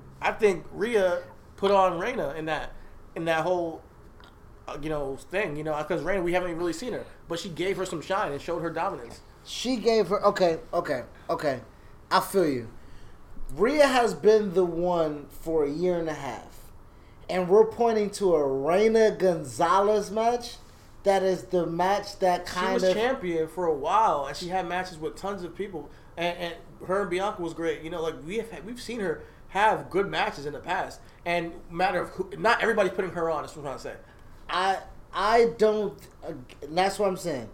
I think Rhea put on Reina in that in that whole uh, you know thing. You know because Reina we haven't really seen her, but she gave her some shine and showed her dominance. She gave her okay, okay, okay. I feel you. Rhea has been the one for a year and a half, and we're pointing to a Reina Gonzalez match. That is the match that She kind was of champion for a while, and she had matches with tons of people. And, and her and Bianca was great. You know, like we have had, we've seen her have good matches in the past. And matter of who, not everybody's putting her on. Is what I'm trying to say. I I don't. Uh, that's what I'm saying.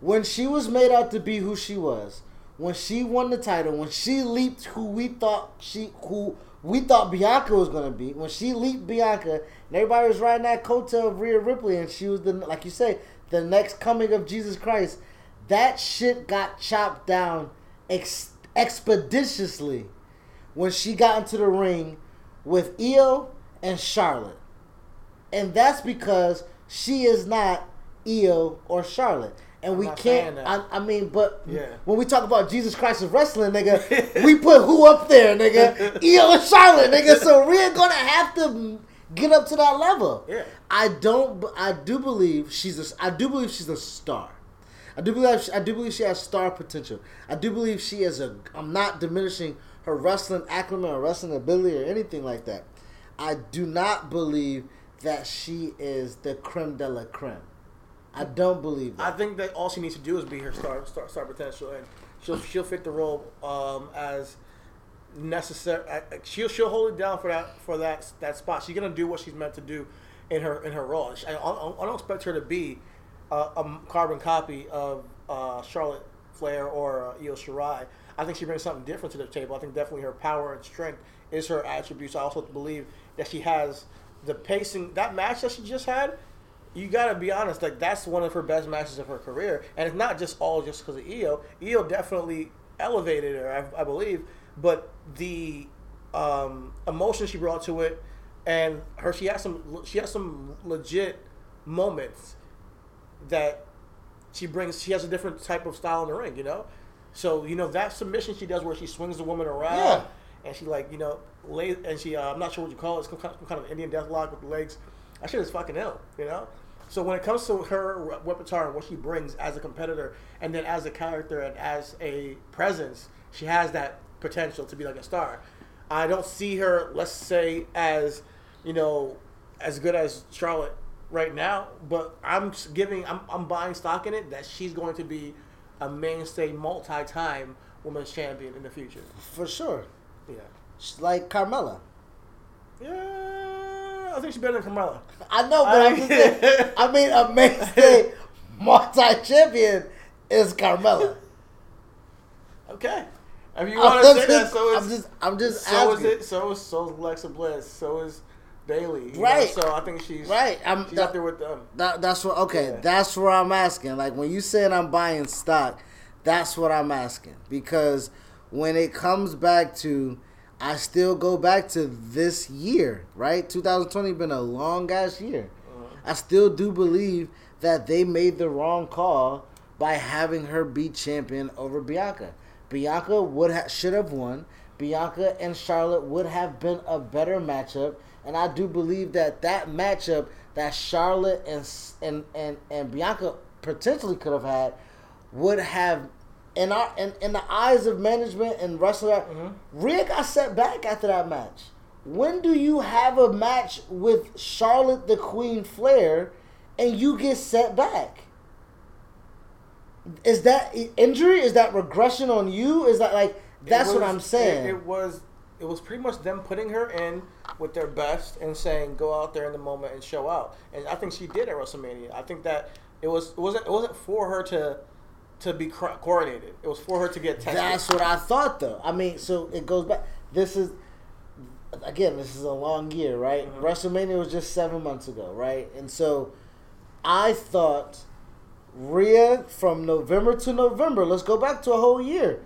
When she was made out to be who she was, when she won the title, when she leaped who we thought she who we thought Bianca was gonna be, when she leaped Bianca, and everybody was riding that coattail of Rhea Ripley, and she was the like you say the next coming of Jesus Christ. That shit got chopped down ex- expeditiously when she got into the ring with Io and Charlotte. And that's because she is not Io or Charlotte. And we can't. I, I mean, but Yeah. when we talk about Jesus Christ of wrestling, nigga, we put who up there, nigga? Io and Charlotte, nigga. So we're gonna have to get up to that level. Yeah. I don't. I do believe she's a. I do believe she's a star. I do believe. I do believe she has star potential. I do believe she is a. I'm not diminishing her wrestling acumen or wrestling ability or anything like that. I do not believe that she is the creme de la creme. I don't believe that. I think that all she needs to do is be her star star, star potential, and she'll she'll fit the role um, as necessary. She'll she'll hold it down for that for that that spot. She's gonna do what she's meant to do in her in her role. I, I, don't expect her to be uh, a carbon copy of uh, Charlotte Flair or uh, Io Shirai. I think she brings something different to the table. I think definitely her power and strength is her attributes. I also believe that she has the pacing. That match that she just had, you gotta be honest. Like that's one of her best matches of her career, and it's not just all just because of Io. Io definitely elevated her, I, I believe. But the um, emotion she brought to it, and her, she has some, she has some legit moments that she brings. She has a different type of style in the ring, you know. So you know that submission she does, where she swings the woman around, Yeah. and she like you know lays, and she uh, I'm not sure what you call it. It's some kind, of, some kind of Indian death lock with the legs. That shit is fucking ill, you know. So when it comes to her repertoire and what she brings as a competitor, and then as a character and as a presence, she has that potential to be like a star. I don't see her, let's say, as you know, as good as Charlotte right now, but I'm giving, I'm, I'm buying stock in it that she's going to be a mainstay, multi-time women's champion in the future. For sure. Yeah. She's like Carmella. Yeah, I think she's better than Carmella. I know, but I'm just saying, I mean, a mainstay multi-champion is Carmella. Okay. If you want to say that, so is I'm just- I'm just so is it. So is so is Alexa Bliss. So is Bailey. you know, Right. So I think she's Right, I'm- she's that- up there with them. That, that's what. Okay, Yeah. that's where I'm asking. Like when you said I'm buying stock, that's what I'm asking because when it comes back to, I still go back to this year, right? 2020 been a long ass year. Uh-huh. I still do believe that they made the wrong call by having her be champion over Bianca. Bianca would ha- should have won. Bianca and Charlotte would have been a better matchup, and I do believe that that matchup that Charlotte and and and, and Bianca potentially could have had would have in our in, in the eyes of management and wrestler mm-hmm. Rhea got set back after that match. When do you have a match with Charlotte the Queen Flair and you get set back? Is that injury? Is that regression on you? Is that like that's It what I'm saying? It, it was it was pretty much them putting her in with their best and saying go out there in the moment and show out. And I think she did at WrestleMania. I think that it was it wasn't it wasn't for her to to be coordinated. It was for her to get tested. That's what I thought, though. I mean, so it goes back. This is again, this is a long year, right? Mm-hmm. WrestleMania was just seven months ago, right? And so I thought Rhea from November to November. Let's go back to a whole year.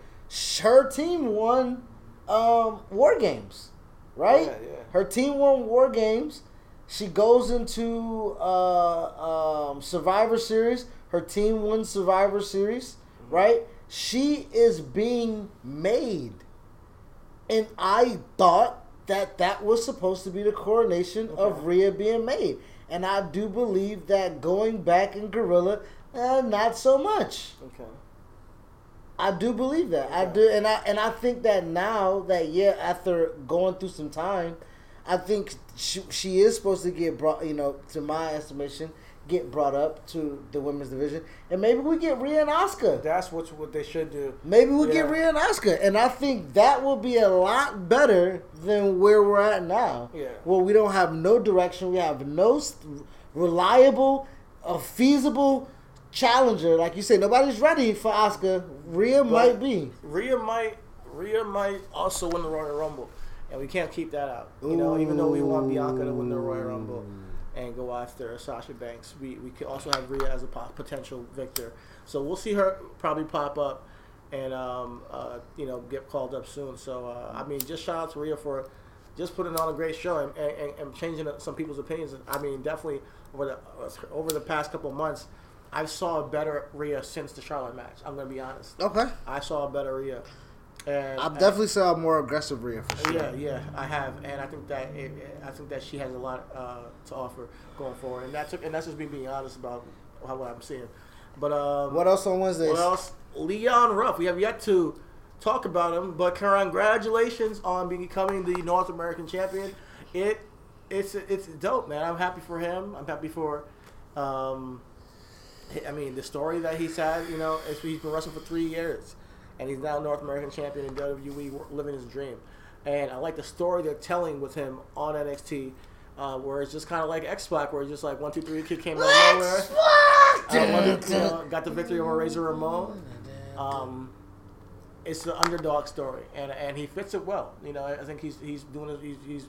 Her team won um, War Games, right? Yeah, yeah. Her team won War Games. She goes into uh, um, Survivor Series. Her team wins Survivor Series, right? She is being made. And I thought that that was supposed to be the coronation of Rhea being made. And I do believe that going back in Gorilla, eh, not so much. okay. I do believe that. I do, and I and I think that now that yeah, after going through some time, I think she, she is supposed to get brought. You know, to my estimation, get brought up to the women's division, and maybe we get Rhea and Oscar. That's what what they should do. Maybe we get Rhea and Oscar, and I think that will be a lot better than where we're at now. Yeah. Where we don't have no direction, we have no reliable, uh, feasible challenger. Like you say, nobody's ready for Oscar. Rhea might be. Rhea might Rhea might also win the Royal Rumble, and we can't keep that out. You know, even though we want Bianca to win the Royal Rumble and go after Sasha Banks, we we could also have Rhea as a potential victor. So we'll see her probably pop up and um, uh, you know get called up soon. So uh, I mean, just shout out to Rhea for just putting on a great show and, and, and changing some people's opinions. I mean, definitely over the over the past couple of months. I saw a better Rhea since the Charlotte match. I'm gonna be honest. Okay. I saw a better Rhea. And I've definitely saw a more aggressive Rhea for sure. yeah, yeah, I have, and I think that it, I think that she has a lot uh, to offer going forward, and that's and that's just me being honest about how what I'm seeing. But um, What else on Wednesday? What else? Leon Ruff. We have yet to talk about him, but congratulations on becoming the North American champion. It it's it's dope, man. I'm happy for him. I'm happy for. Um, I mean, the story that he's had, you know, is he's been wrestling for three years, and he's now North American champion in WWE, living his dream. And I like the story they're telling with him on NXT, uh, where it's just kind of like X Pac, where it's just like one, two, three, kid came out of nowhere, uh, the- you know, got the victory over Razor Ramon. Um, it's the underdog story, and and he fits it well. You know, I think he's he's doing. He's, he's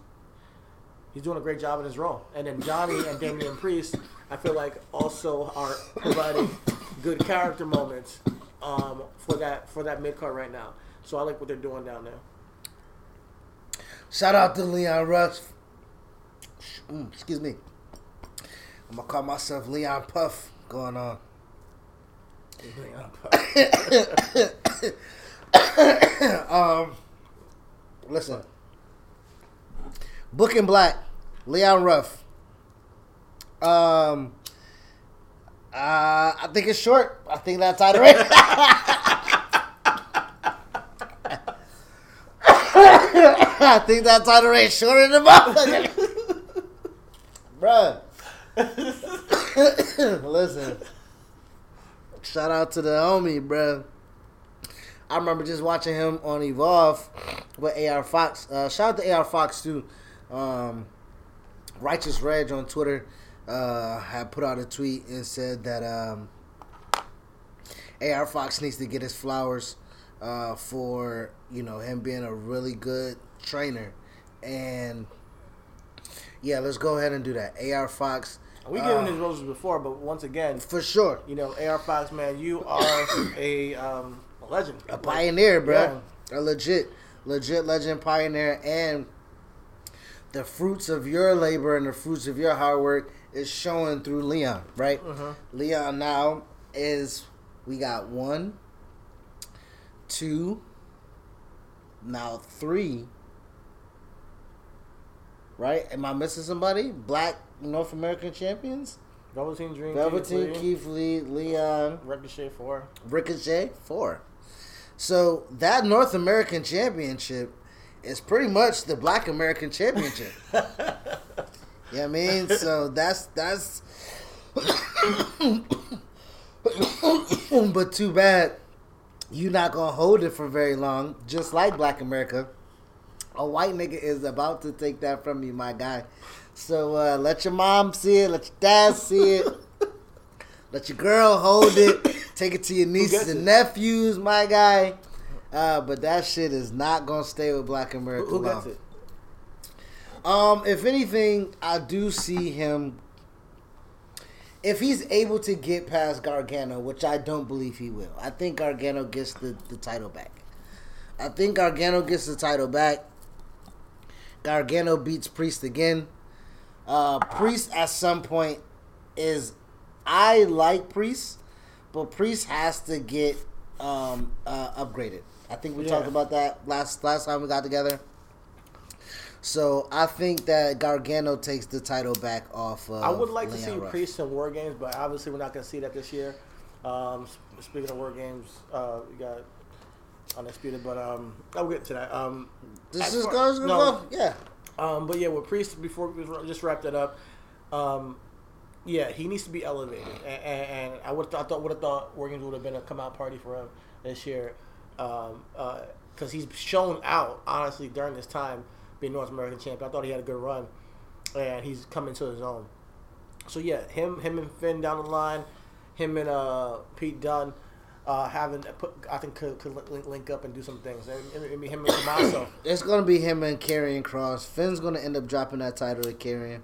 he's doing a great job in his role. And then Johnny and Damian Priest, I feel like also are providing good character moments um, for that for that mid card right now. So I like what they're doing down there. Shout out to Leon Rush. Mm, excuse me. I'm gonna call myself Leon Puff going on. um, listen. Book and Black, Leon Ruff. Um, Uh, I think it's short. I think that title reign. I think that title reign shorter than motherfucker. Bruh. Listen. Shout out to the homie, bruh. I remember just watching him on Evolve with AR Fox. Uh, shout out to AR Fox too. Um, Righteous Reg on Twitter uh, had put out a tweet and said that um, AR Fox needs to get his flowers uh, for you know him being a really good trainer, and yeah, let's go ahead and do that. AR Fox, We gave him his roses before, but once again, for sure, you know, AR Fox, man, you are a, um, a legend. a pioneer, bro, a legit, legit legend pioneer, and the fruits of your labor and the fruits of your hard work is showing through Leon, right? Uh-huh. Leon now is we got one, two, now three. Right? Am I missing somebody? Black North American champions? Velveteen Dream, Velveteen, Keith Lee, Keith Lee, Leon, Ricochet four. Ricochet, four. So that North American Championship is pretty much the Black American Championship. what I mean? So that's that's but too bad you're not gonna hold it for very long, just like Black America. A white nigga is about to take that from you, my guy. So uh, let your mom see it, let your dad see it. Let your girl hold it. Take it to your nieces and it? nephews, my guy. Uh, but that shit is not gonna stay with Black America Who, who long. gets it? Um, if anything, I do see him. If he's able to get past Gargano, which I don't believe he will, I think Gargano gets the, the title back. I think Gargano gets the title back. Gargano beats Priest again. Uh, Priest at some point is I like Priest, but Priest has to get um, uh, upgraded. I think we Yeah. talked about that last last time we got together. So I think that Gargano takes the title back off. Of I would like to see Ruff. Priest in War Games, but obviously we're not going to see that this year. Um, speaking of War Games, uh, we got Undisputed, but um, I'll get to that. Um, This is goes no, go. Yeah. Um, but yeah, with Priest, before we just wrap that up, um, yeah, he needs to be elevated, and, and, and I would I thought would have thought War Games would have been a come out party for him this year, because he's shown out honestly during this time being North American champion. I thought he had a good run, and he's coming to his own. So yeah, him him and Finn down the line, him and uh, Pete Dunne. Uh, having put, I think could, could link, link up and do some things. And, and, and him and Tommaso. It's gonna be him and Karrion Cross. Finn's gonna end up dropping that title to Karrion.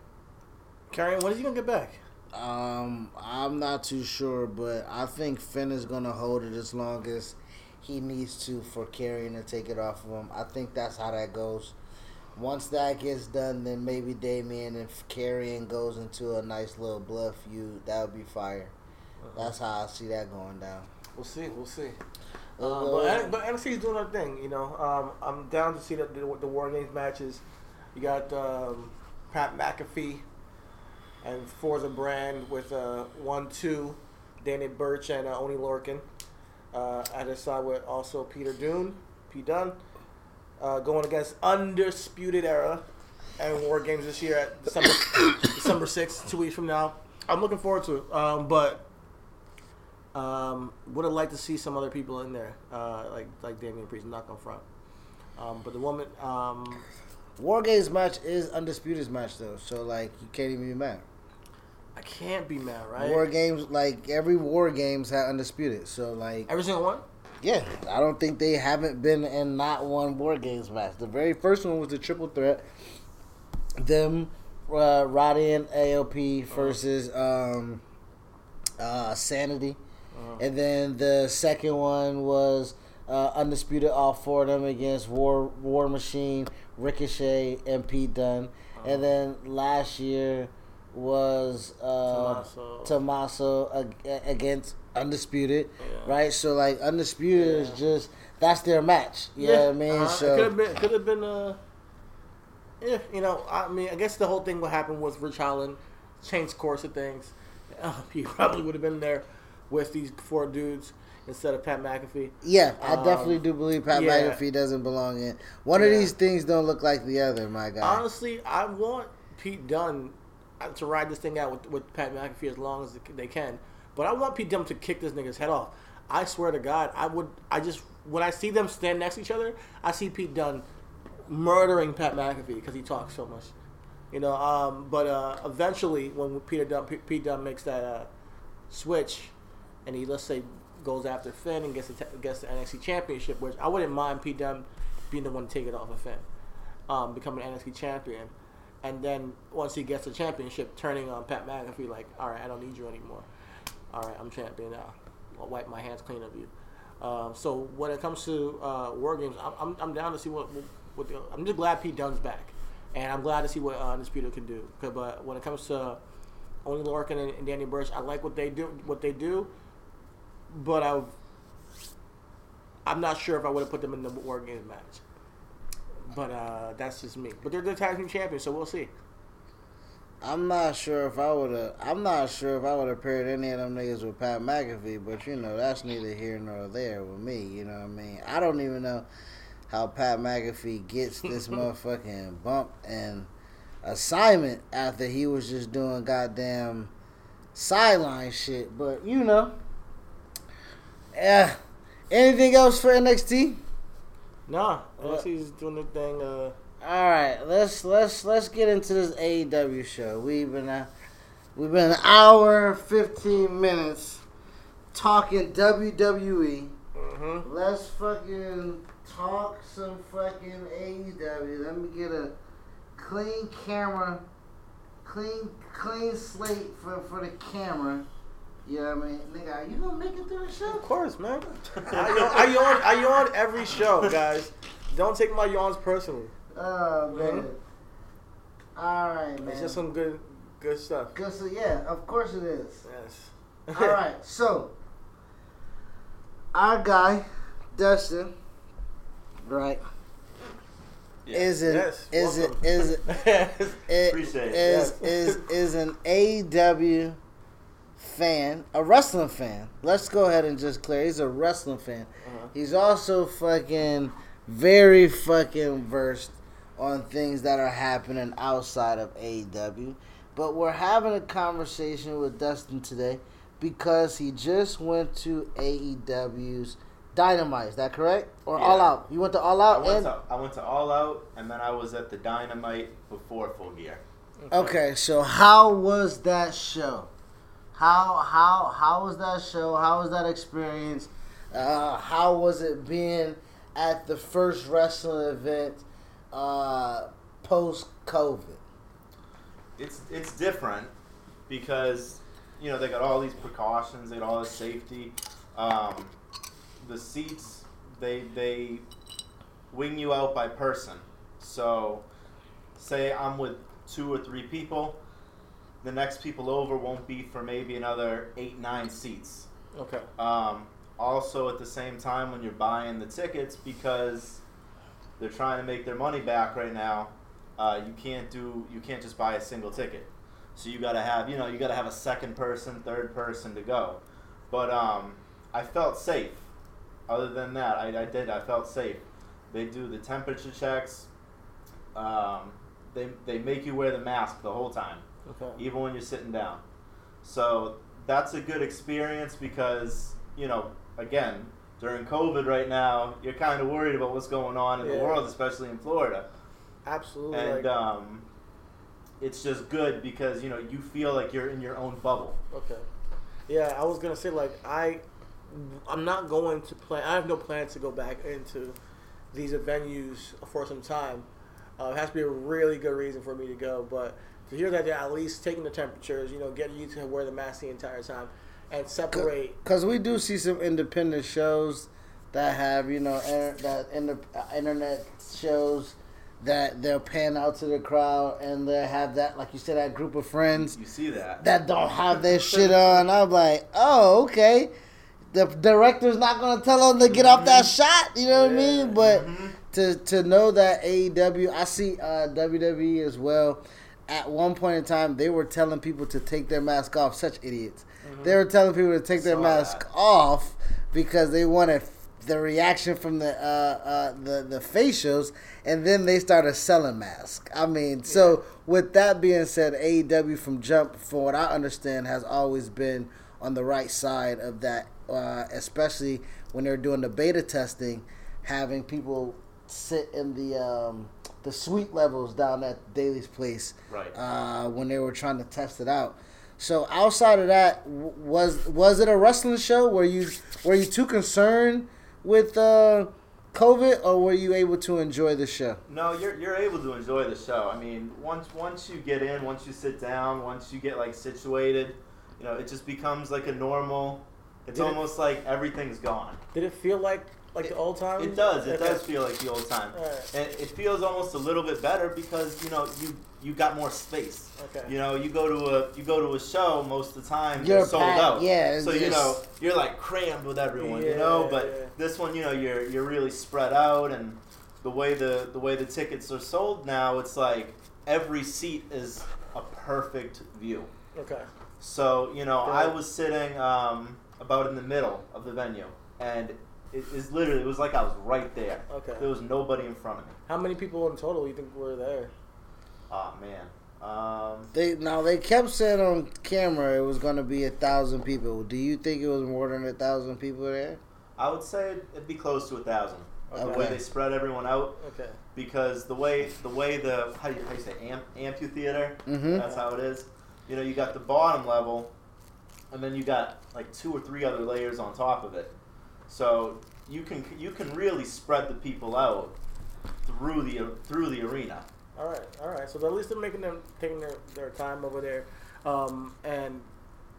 Karrion, when is he gonna get back? Um, I'm not too sure, but I think Finn is gonna hold it as long as he needs to for Karrion to take it off of him. I think that's how that goes. Once that gets done, then maybe Damien and Karrion goes into a nice little blood feud. That would be fire. That's how I see that going down. We'll see. We'll see. Uh, Um, but, but NXT is doing their thing. You know, um, I'm down to see the, the, the War Games matches. You got um, Pat McAfee and Forza Brand with uh, one, two, Danny Burch and uh, Oney Lorcan. Uh, at his side with also Peter Dunne, Pete Dunne, uh, going against Undisputed Era and War Games this year at December December sixth, two weeks from now. I'm looking forward to it. Um, but um, would have liked to see some other people in there, uh, like like Damian Priest, not gonna front. Um, but the woman, um, War Games match is Undisputed's match though, so like you can't even be mad. I can't be mad, right? War Games, like every War Games had Undisputed, so like Every single one. Yeah, I don't think they haven't been in not one War Games match. The very first one was the triple threat. Them, uh, Roddy and AOP versus um, uh, Sanity. And then the second one was uh, Undisputed All Four of them against War War Machine, Ricochet, and Pete Dunne. And then last year was uh, Tommaso. Tommaso ag- against Undisputed, Yeah. right? So like Undisputed is just that's their match. You know what I mean? uh, so could have been, could have been, uh, yeah, you know, I mean, I guess the whole thing what happened was Rich Holland changed course of things. uh, he probably would have been there with these four dudes instead of Pat McAfee. Yeah, I Um, definitely do believe Pat yeah. McAfee doesn't belong in. One of these things don't look like the other, my guy. Honestly, I want Pete Dunne uh, to ride this thing out with, with Pat McAfee as long as they can. But I want Pete Dunne to kick this nigga's head off. I swear to God, I would. I just when I see them stand next to each other, I see Pete Dunne murdering Pat McAfee because he talks so much. You know, um, but uh, eventually, when Peter Dunne, P- Pete Dunne makes that uh, switch, and he let's say goes after Finn and gets the, gets the NXT Championship, which I wouldn't mind Pete Dunne being the one to take it off of Finn, um, becoming an NXT Champion, and then once he gets the championship, turning on Pat McAfee like, all right, I don't need you anymore. All right, I'm champion now. I'll wipe my hands clean of you. Um, so when it comes to uh, war games, I'm, I'm, down to see what what the, I'm just glad Pete Dunne's back, and I'm glad to see what uh, Undisputed can do. But when it comes to Oney Lorcan and, and Danny Burch, I like what they do. What they do, but I I'm not sure if I would have put them in the war games match. But uh, that's just me. But they're the tag team champions, so we'll see. I'm not sure if I would have. I'm not sure if I would have paired any of them niggas with Pat McAfee, but you know that's neither here nor there with me. You know what I mean? I don't even know how Pat McAfee gets this motherfucking bump and assignment after he was just doing goddamn sideline shit. But you know, yeah. Anything else for NXT? Nah, NXT's doing their thing. Uh, All right, let's let's let's get into this AEW show. We've been uh, we've been an hour fifteen minutes talking WWE. mhm. Let's fucking talk some fucking AEW. Let me get a clean camera, clean clean slate for for the camera. You know what I mean, nigga? Are you gonna make it through the show? Of course, man. I, yawn, I yawn. I yawn every show, guys. Don't take my yawns personally. Oh man. All right, man. It's just some good, good stuff. Good, so yeah, of course it is. Yes. All right, so our guy Dustin, right, is an Yes, is it welcome. is it Yes. is Appreciate it. is, Yes. is is an AEW fan, a wrestling fan. Let's go ahead and just clear. He's a wrestling fan. Uh-huh. He's also fucking very fucking versed on things that are happening outside of AEW. But we're having a conversation with Dustin today because he just went to AEW's Dynamite. Is that correct? Or Yeah. All Out? You went to All I Out went and to I went to All Out, and then I was at the Dynamite before Full Gear. Okay, so how was that show? How how how was that show? How was that experience? Uh, how was it being at the first wrestling event uh, post COVID? It's it's different because you know they got all these precautions, they got all this safety. Um, the seats they they wing you out by person. So, say I'm with two or three people, the next people over won't be for maybe another eight nine seats. Okay. Um, also, at the same time, when you're buying the tickets, because they're trying to make their money back right now, uh, you can't do you can't just buy a single ticket. So you got to have you know you got to have a second person, third person to go. But um, I felt safe. Other than that, I, I did I felt safe. They do the temperature checks. Um, they they make you wear the mask the whole time Okay. even when you're sitting down. So that's a good experience because, you know, again, during COVID right now, you're kind of worried about what's going on in Yeah. the world, especially in Florida. Absolutely. And like- um, it's just good because, you know, you feel like you're in your own bubble. Okay. Yeah, I was gonna say like I, I'm not going to plan. I have no plans to go back into these venues for some time. Uh, it has to be a really good reason for me to go. But to hear that they're at least taking the temperatures, you know, getting you to wear the mask the entire time, and separate. Because we do see some independent shows that have, you know, inter- that inter- uh, internet shows that they'll pan out to the crowd and they have that, like you said, that group of friends You see that. that don't have their shit on. I'm like, oh, okay. The director's not gonna tell them to get off that shot. You know what I mean? But to to know that AEW, I see uh, WWE as well at one point in time they were telling people to take their mask off. Such idiots. They were telling people to take their mask that. off because they wanted the reaction from the uh, uh, the the facials, and then they started selling masks. I mean, so with that being said, AEW from jump, for what I understand, has always been on the right side of that, uh, especially when they're doing the beta testing, having people sit in the um, the suite levels down at Daily's place, Right. Uh, when they were trying to test it out. So outside of that, was was it a wrestling show? Were you were you too concerned with uh, COVID, or were you able to enjoy the show? No, you're you're able to enjoy the show. I mean, once once you get in, once you sit down, once you get like situated, you know, it just becomes like a normal. It's Did it- almost like everything's gone. Did it feel like like the old times? It does. It Okay. does feel like the old time, Alright. and it feels almost a little bit better because you know you you got more space. Okay. You know, you go to a you go to a show most of the time You're they're sold packed, out. yeah, it's So you know you're like crammed with everyone. you know, but yeah. this one, you know, you're you're really spread out, and the way the the way the tickets are sold now, it's like every seat is a perfect view. Okay. So you know, I was sitting um, about in the middle of the venue, and it is literally it was like I was right there. Okay. There was nobody in front of me. How many people in total you think were there? Oh man. Um, They now they kept saying on camera it was going to be a thousand people. Do you think it was more than a thousand people there? I would say it'd be close to a thousand. The way they spread everyone out, Okay. because the way the way the how do you, how you say amp, amphitheater, Mhm. that's how it is. You know, you got the bottom level, and then you got like two or three other layers on top of it. So you can you can really spread the people out through the through the arena. All right. All right. So at least they're making them taking their, their time over there, um, and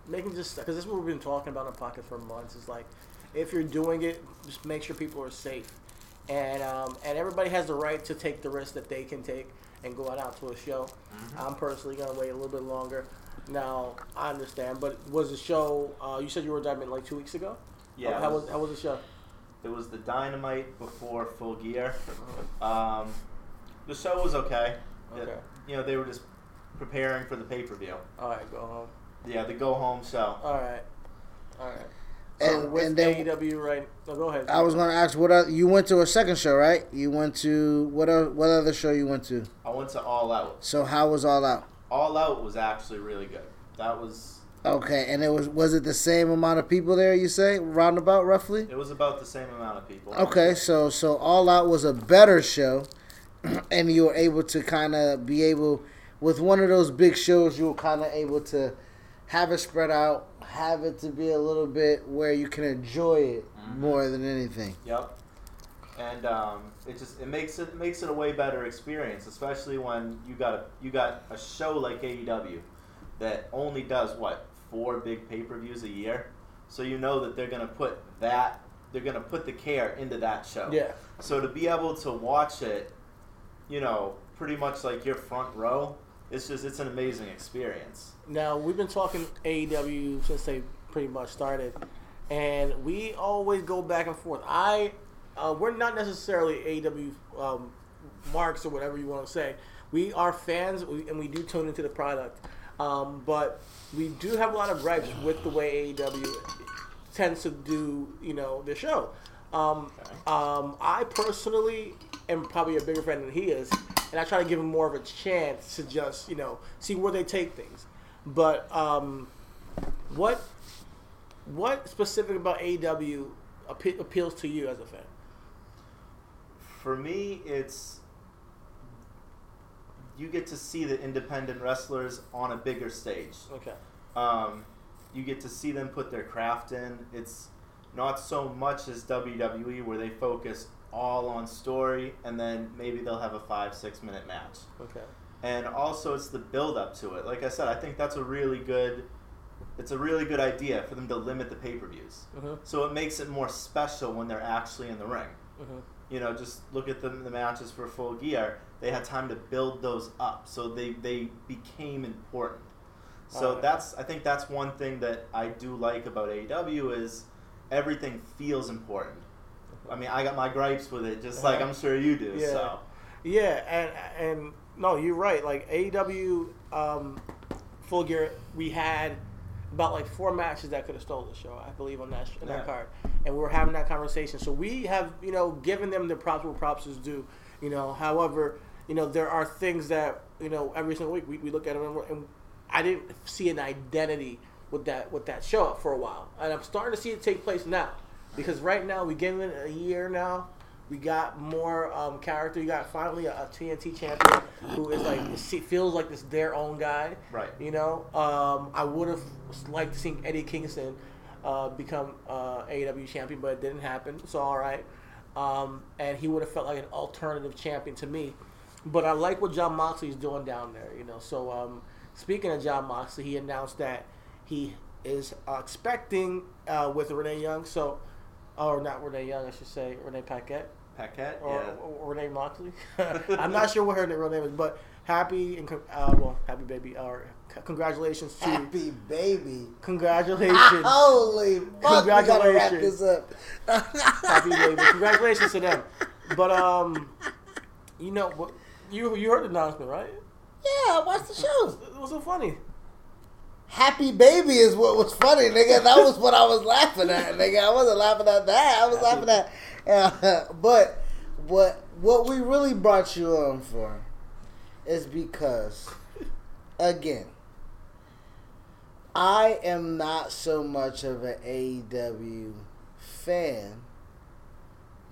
making just because this is what we've been talking about in pocket for months. Is like if you're doing it, just make sure people are safe, and um, and everybody has the right to take the risk that they can take and go out, out to a show. I'm personally gonna wait a little bit longer. Now I understand, but was the show? Uh, you said you were diving like two weeks ago. Yeah, How, how was- was how was the show? It was the dynamite before full gear. Um, the show was okay. It- Okay. you know, they were just preparing for the pay per view. All right, go home. Yeah, the go home show. All right. All right. So And- with and then- AEW, right? No, go ahead. I was going to ask what other, you went to a second show, right? You went to what? o- What other show you went to? I went to All Out. So how was all out? All Out was actually really good. That was Okay, and it was was it the same amount of people there? You say roundabout roughly? it was about the same amount of people. Okay, so so all out was a better show, and you were able to kind of be able with one of those big shows. You were kind of able to have it spread out, have it to be a little bit where you can enjoy it more than anything. Yep. And um, it just it makes it makes it a way better experience, especially when you got a you got a show like AEW that only does what four big pay per views a year, so you know that they're gonna put that they're gonna put the care into that show. Yeah. So to be able to watch it, you know, pretty much like your front row, it's just it's an amazing experience. Now we've been talking AEW since they pretty much started, and we always go back and forth. I, uh, we're not necessarily AEW um, marks or whatever you want to say. We are fans, and we do tune into the product, um, but we do have a lot of gripes with the way AEW tends to do, you know, the show. Um, um, I personally am probably a bigger fan than he is, and I try to give him more of a chance to just, you know, see where they take things. But um, what what specific about AEW appe- appeals to you as a fan? For me, it's you get to see the independent wrestlers on a bigger stage. Okay. Um, you get to see them put their craft in. It's not so much as WWE where they focus all on story and then maybe they'll have a five six minute match. Okay. And also it's the build up to it. Like I said, I think that's a really good. It's a really good idea for them to limit the pay per views. Mhm. So it makes it more special when they're actually in the ring. Mhm. You know, just look at the, the matches for Full Gear. They had time to build those up, so they, they became important. So Alright. that's I think that's one thing that I do like about AEW is everything feels important. I mean, I got my gripes with it, just like Uh-huh. I'm sure you do. Yeah. So Yeah, and and no, you're right. Like AEW, um, Full Gear, we had about like four matches that could have stole the show, I believe, on that in Yeah. that card, and we were having that conversation. So we have, you know, given them the props where props is due. You know, however, you know, there are things that you know every single week we, we look at them and, and I didn't see an identity with that with that show up for a while, and I'm starting to see it take place now because right now we give it a year now. We got more um, character. You got finally a, a TNT champion who is like feels like this their own guy. Right. You know, um, I would have liked to see Eddie Kingston uh, become uh, AEW champion, but it didn't happen. So all right, um, and he would have felt like an alternative champion to me. But I like what Jon Moxley is doing down there. You know, so um, speaking of Jon Moxley, he announced that he is uh, expecting uh, with Renee Young. So, or not Renee Young, I should say Renee Paquette Paquette, or, yeah. or Renee Moxley. I'm not sure what her real name is, but happy and uh, well, happy baby, or congratulations to Happy baby. congratulations, Holy fuck, we gotta wrap Congratulations. this up. happy baby, congratulations to them. But um, you know what? You you heard the announcement, right? Yeah, watch the show. It was so funny. Happy baby is what was funny, nigga. That was what I was laughing at, nigga. I wasn't laughing at that. I was laughing at, uh, but what what we really brought you on for is because, again, I am not so much of an AEW fan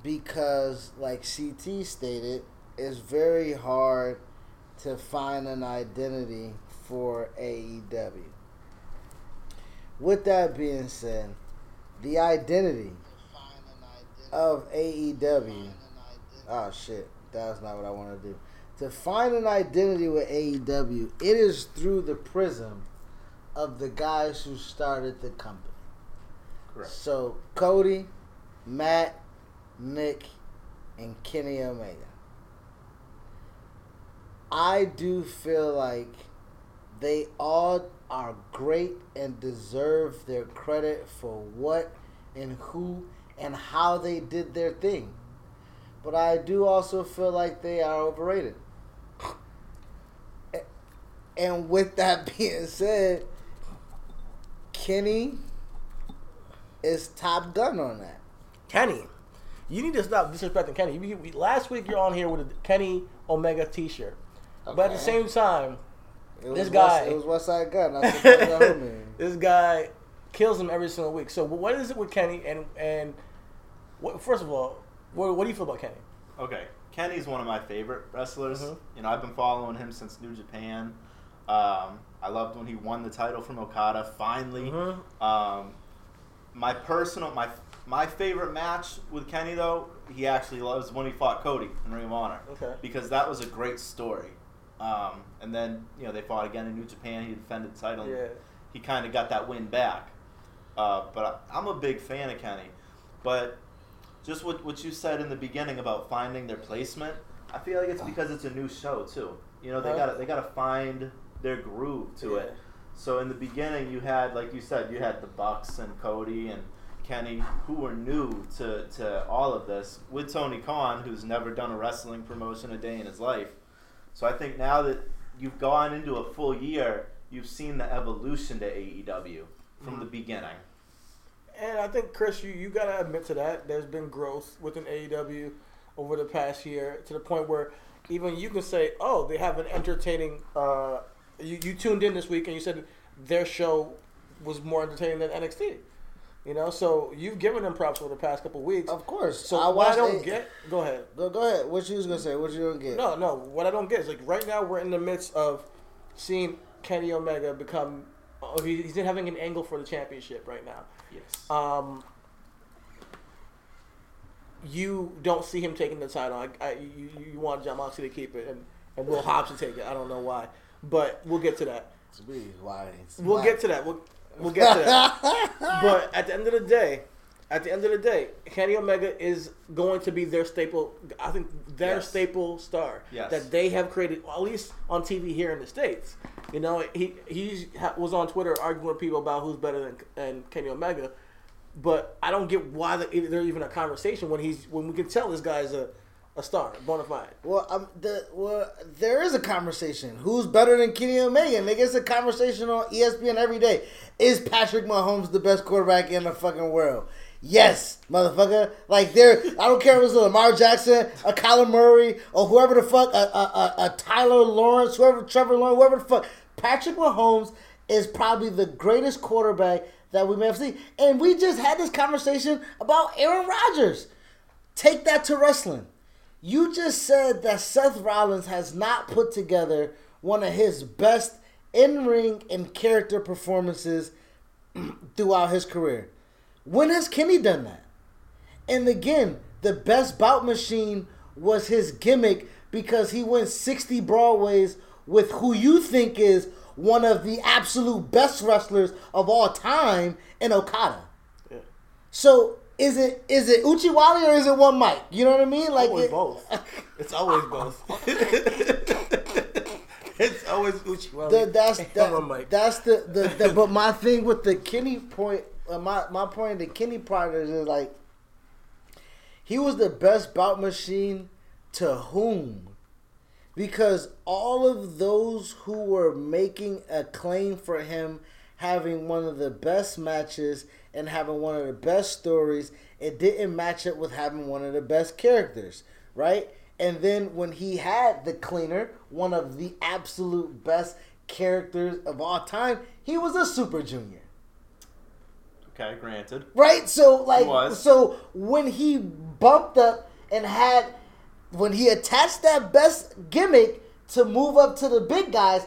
because, like CT stated, it's very hard to find an identity for AEW. With that being said, the identity of AEW. Oh shit, that's not what I want to do. To find an identity with AEW, it is through the prism of the guys who started the company. Correct. So Cody, Matt, Nick, and Kenny Omega. I do feel like they all are great and deserve their credit for what and who and how they did their thing. But I do also feel like they are overrated. And with that being said, Kenny is top gun on that. Kenny, you need to stop disrespecting Kenny. Last week you're on here with a Kenny Omega T-shirt, but at the same time, It was This West- guy- it was Westside Gunn. I support this guy kills him every single week. So what is it with Kenny? And and what, first of all, what, what do you feel about Kenny? Okay, Kenny's one of my favorite wrestlers. Mhm. You know, I've been following him since New Japan. Um, I loved when he won the title from Okada finally. Mhm. Um, my personal, my my favorite match with Kenny though, he actually loves when he fought Cody in Ring of Honor. Okay. Because that was a great story. Um, and then you know they fought again in New Japan. He defended the title. Yeah. He kind of got that win back. Uh, but I, I'm a big fan of Kenny. But just what what you said in the beginning about finding their placement, I feel like it's because it's a new show too. You know, they got they got to find their groove to it. So in the beginning, you had like you said, you had the Bucks and Cody and Kenny who were new to to all of this with Tony Khan, who's never done a wrestling promotion a day in his life. So I think now that you've gone into a full year, you've seen the evolution to AEW from the beginning. And I think Chris, you, you gotta admit to that. There's been growth within AEW over the past year to the point where even you can say, "Oh, they have an entertaining." Uh, you you tuned in this week and you said their show was more entertaining than NXT. You know, so you've given them props over the past couple of weeks. Of course. So I what I watched don't it- get, go ahead. Go, go ahead. What you was gonna say? What you gonna get? No, no. What I don't get is like right now we're in the midst of seeing Kenny Omega become. Oh, he- he's having an angle for the championship right now. Yes. Um, you don't see him taking the title. I, I, you, you want Jon Moxley to keep it, and, and Will Hobbs to take it. I don't know why, but we'll get to that. To be why? it's We'll why- get to that. We'll, we'll get to that. but at the end of the day, at the end of the day, Kenny Omega is going to be their staple. I think their Yes. staple star Yes. that they have created, at least on TV here in the states. You know, he he was on Twitter arguing with people about who's better than, than Kenny Omega. But I don't get why the, there's even a conversation when he's when we can tell this guy's a a star, bona fide. Well, um, the well, there is a conversation. Who's better than Kenny Omega? Nigga, it's a conversation on ESPN every day. Is Patrick Mahomes the best quarterback in the fucking world? Yes, motherfucker. Like there, I don't care if it's a Lamar Jackson, a Kyler Murray, or whoever the fuck, a, a, a, a Tyler Lawrence, whoever Trevor Lawrence, whoever the fuck. Patrick Mahomes is probably the greatest quarterback that we may have seen. And we just had this conversation about Aaron Rodgers. Take that to wrestling. You just said that Seth Rollins has not put together one of his best in ring and character performances throughout his career. When has Kenny done that? And again, the best bout machine was his gimmick because he went 60 Broadways with who you think is one of the absolute best wrestlers of all time in Okada. So is it is it Uchiwali or is it one mic? You know what I mean? Like Always it- both. It's always both. it's always Uchiwali. the, that's that, that's the, the, the but my thing with the Kenny point uh, my my point the Kenny part is is like he was the best bout machine to whom because all of those who were making a claim for him having one of the best matches and having one of the best stories it didn't match up with having one of the best characters right and then when he had the cleaner one of the absolute best characters of all time he was a super junior Okay, granted. right? So like, so when he bumped up and had, when he attached that best gimmick to move up to the big guys,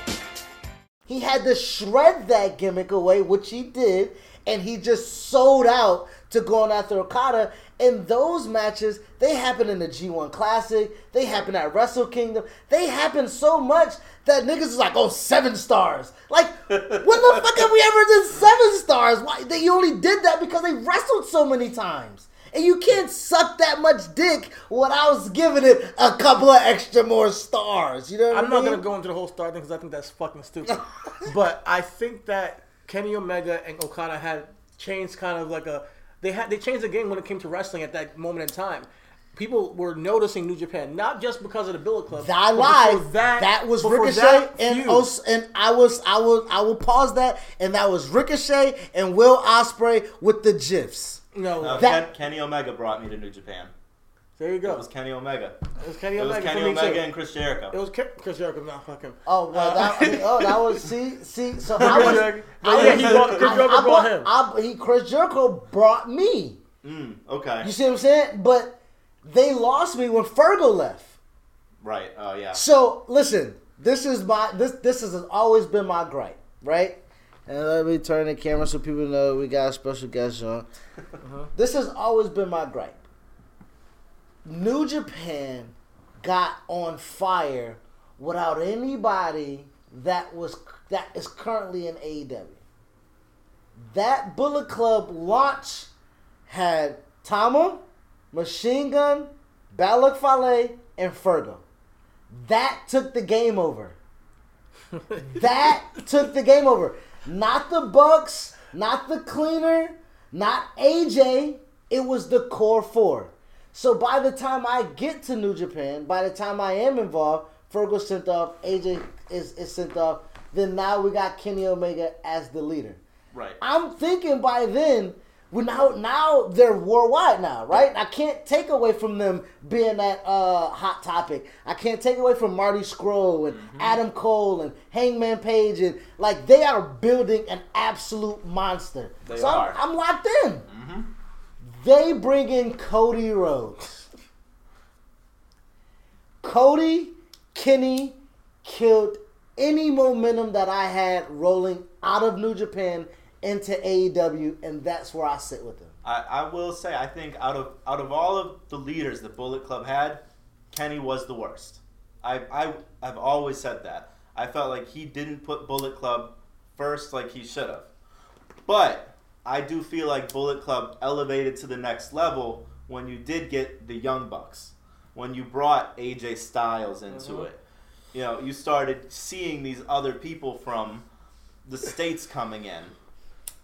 He had to shred that gimmick away, which he did, and he just sold out to going after Okada. And those matches, they happen in the G1 Climax, they happen at Wrestle Kingdom, they happen so much that niggas is like, oh, seven stars. Like, when the fuck have we ever done seven stars? Why they only did that because they wrestled so many times. And you can't suck that much dick without giving it a couple of extra more stars. You know what I'm I not gonna go into the whole star thing because I think that's fucking stupid. but I think that Kenny Omega and Okada had changed kind of like a they had they changed the game when it came to wrestling at that moment in time. People were noticing New Japan not just because of the Bullet Club. I lied. before That, was Ricochet that and. Os- and I was I will I will pause that and that was Ricochet and Will Ospreay with the gifs. No, Uh, That- Ken, Kenny Omega brought me to New Japan. there you go. It was Kenny Omega. It was Kenny It was Omega. Kenny Omega too. and Chris Jericho. It was Ke- Chris Jericho. Not fucking. Oh well, Uh, that, oh that was see see so I was, Jericho. I Yeah, he brought- Chris I- Jericho I brought him. I, he Chris Jericho brought me. Mm, okay. You see what I'm saying? But they lost me when Fergal left. Right. Oh yeah. So listen, this is my this this has always been my gripe, right? And let me turn the camera so people know we got a special guest on. Uh-huh. This has always been my gripe. New Japan got on fire without anybody that was that is currently in AEW. That Bullet Club launch had Tama, Machine Gun, Bad Luck Fale, and Fergo. That took the game over. that took the game over. Not the Bucks, not the cleaner, not AJ. It was the core four. So by the time I get to New Japan, by the time I am involved, Fergo's sent off, AJ is, is sent off. Then now we got Kenny Omega as the leader. Right. I'm thinking by then Well, now, now they're worldwide now, right? I can't take away from them being that uh, hot topic. I can't take away from Marty Scurll and Mm-hmm. Adam Cole and Hangman Page and like they are building an absolute monster. They so are. Mm-hmm. I'm, I'm locked in. They bring in Cody Rhodes. Cody, Kenny killed any momentum that I had rolling out of New Japan into AEW, and that's where I sit with him. I, I will say I think out of out of all of the leaders that Bullet Club had, Kenny was the worst. I I I've always said that. I felt like he didn't put Bullet Club first like he should have. But I do feel like Bullet Club elevated to the next level when you did get the Young Bucks. When you brought AJ Styles into mm-hmm. it. You know, you started seeing these other people from the states coming in.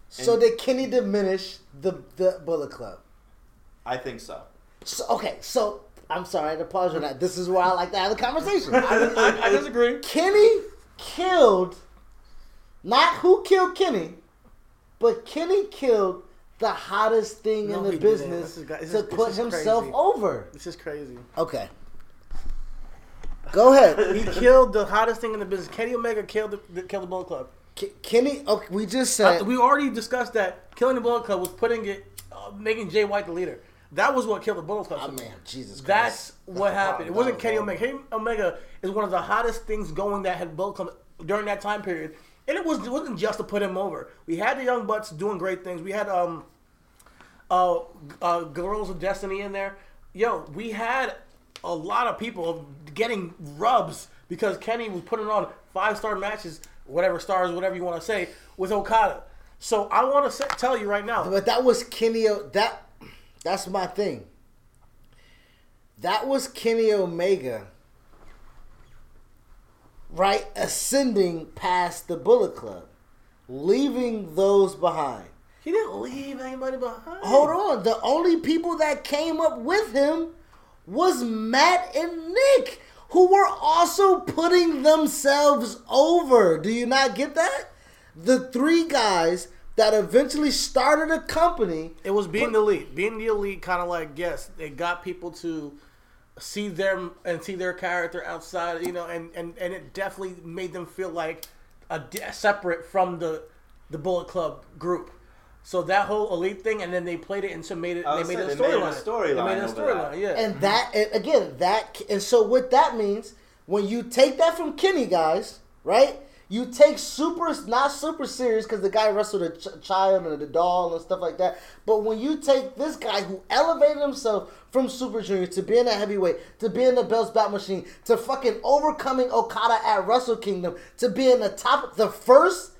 So And- did Kenny diminish the the Bullet Club? I think so. So okay, so I'm sorry to pause on that. This is where I like to have a conversation. I, I disagree. Kenny killed not who killed Kenny, but Kenny killed the hottest thing No, in the business This is- this to is- put himself crazy. over. This is crazy. Okay. Go ahead. He killed the hottest thing in the business. Kenny Omega killed the, the killed the Bullet Club. Kenny, okay, we just said we already discussed that killing the Bullet Club was putting it, uh, making Jay White the leader. That was what killed the Bullet Club. Oh man, Jesus Christ. That's what happened. It wasn't was Kenny. Omega. Kenny Omega is one of the hottest things going that had Bullet Club during that time period. And it was it wasn't just to put him over. We had the Young Bucks doing great things. We had um uh, uh Guerrillas of Destiny in there. Yo, we had a lot of people getting rubs because Kenny was putting on five star matches, whatever stars, whatever you want to say, with Okada. So I want to tell you right now. But that was Kenny. O- That that's my thing. That was Kenny Omega, right? Ascending past the Bullet Club, leaving those behind. He didn't leave anybody behind. Hold on. The only people that came up with him was Matt and Nick, who were also putting themselves over. Do you not get that? The three guys that eventually started a company. It was being the elite. Being the elite, kind of like yes, it got people to see them and see their character outside, you know, and and and it definitely made them feel like a separate from the the Bullet Club group. So that whole elite thing, and then they played it into made it. Oh, they made it a saying, they made it a storyline. storyline They made it a storyline. Yeah. And that, and again, that, and so what that means, when you take that from Kenny, guys, right? You take super, not super serious because the guy wrestled a ch- child and a doll and stuff like that. But when you take this guy who elevated himself from Super Junior to being a heavyweight, to being the Best Bout Machine, to fucking overcoming Okada at Wrestle Kingdom, to being the top, the first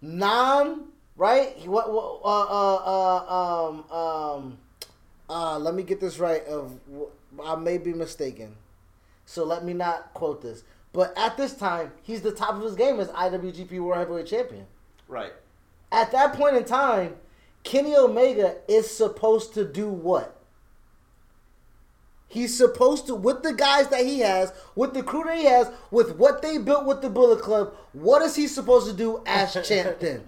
non, right? What, what uh, uh, uh, um, um, uh, let me get this right. Of I may be mistaken, so let me not quote this. But at this time, he's the top of his game as IWGP World Heavyweight Champion. Right. At that point in time, Kenny Omega is supposed to do what? He's supposed to, with the guys that he has, with the crew that he has, with what they built with the Bullet Club, what is he supposed to do as champ then?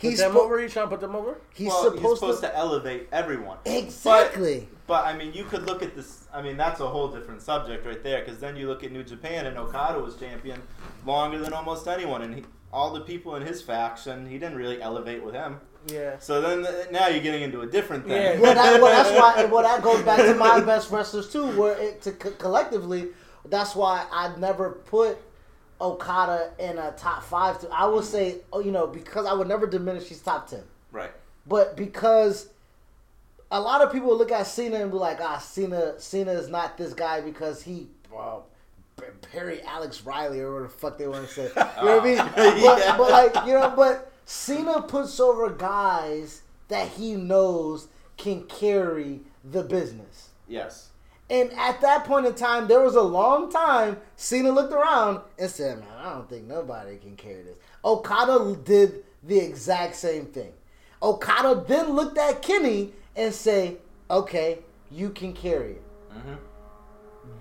Put He's them spo- over. You trying to put them over? He's well, supposed, he's supposed to, to, elevate everyone. exactly. But I mean, you could look at this. I mean, that's a whole different subject right there. Because then you look at New Japan, and Okada was champion longer than almost anyone, and he, all the people in his faction, he didn't really elevate with him. Yeah. So then uh, now you're getting into a different thing. Yeah. well, that, well, that's why. Well, that goes back to my best wrestlers too. Where it to co- collectively, that's why I never put Okada in a top five. To I would say, oh, you know, because I would never diminish his top ten. Right. But because a lot of people look at Cena and be like, ah, Cena, Cena is not this guy because he, P- Perry Alex Riley or whatever the fuck they want to say. You know what I mean? But, but like, you know, but Cena puts over guys that he knows can carry the business. Yes. And at that point in time, there was a long time Cena looked around and said, Man, I don't think nobody can carry this. Okada did the exact same thing. Okada then looked at Kenny and say, Okay, you can carry it. Mm-hmm.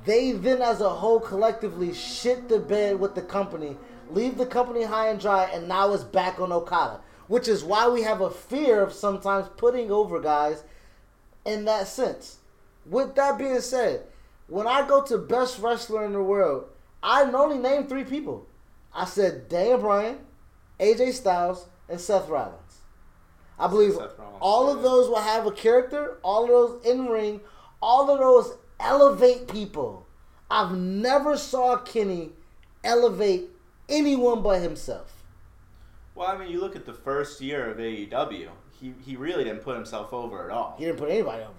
They then, as a whole, collectively shit the bed with the company, leave the company high and dry, and now it's back on Okada. which is why we have a fear of sometimes putting over guys in that sense. With that being said, when I go to best wrestler in the world, I only named three people. I said Daniel Bryan, AJ Styles, and Seth Rollins. I believe all of those will have a character. All of those in ring, all of those elevate people. I've never saw Kenny elevate anyone but himself. Well, I mean, you look at the first year of AEW. He, he really didn't put himself over at all. He didn't put anybody over.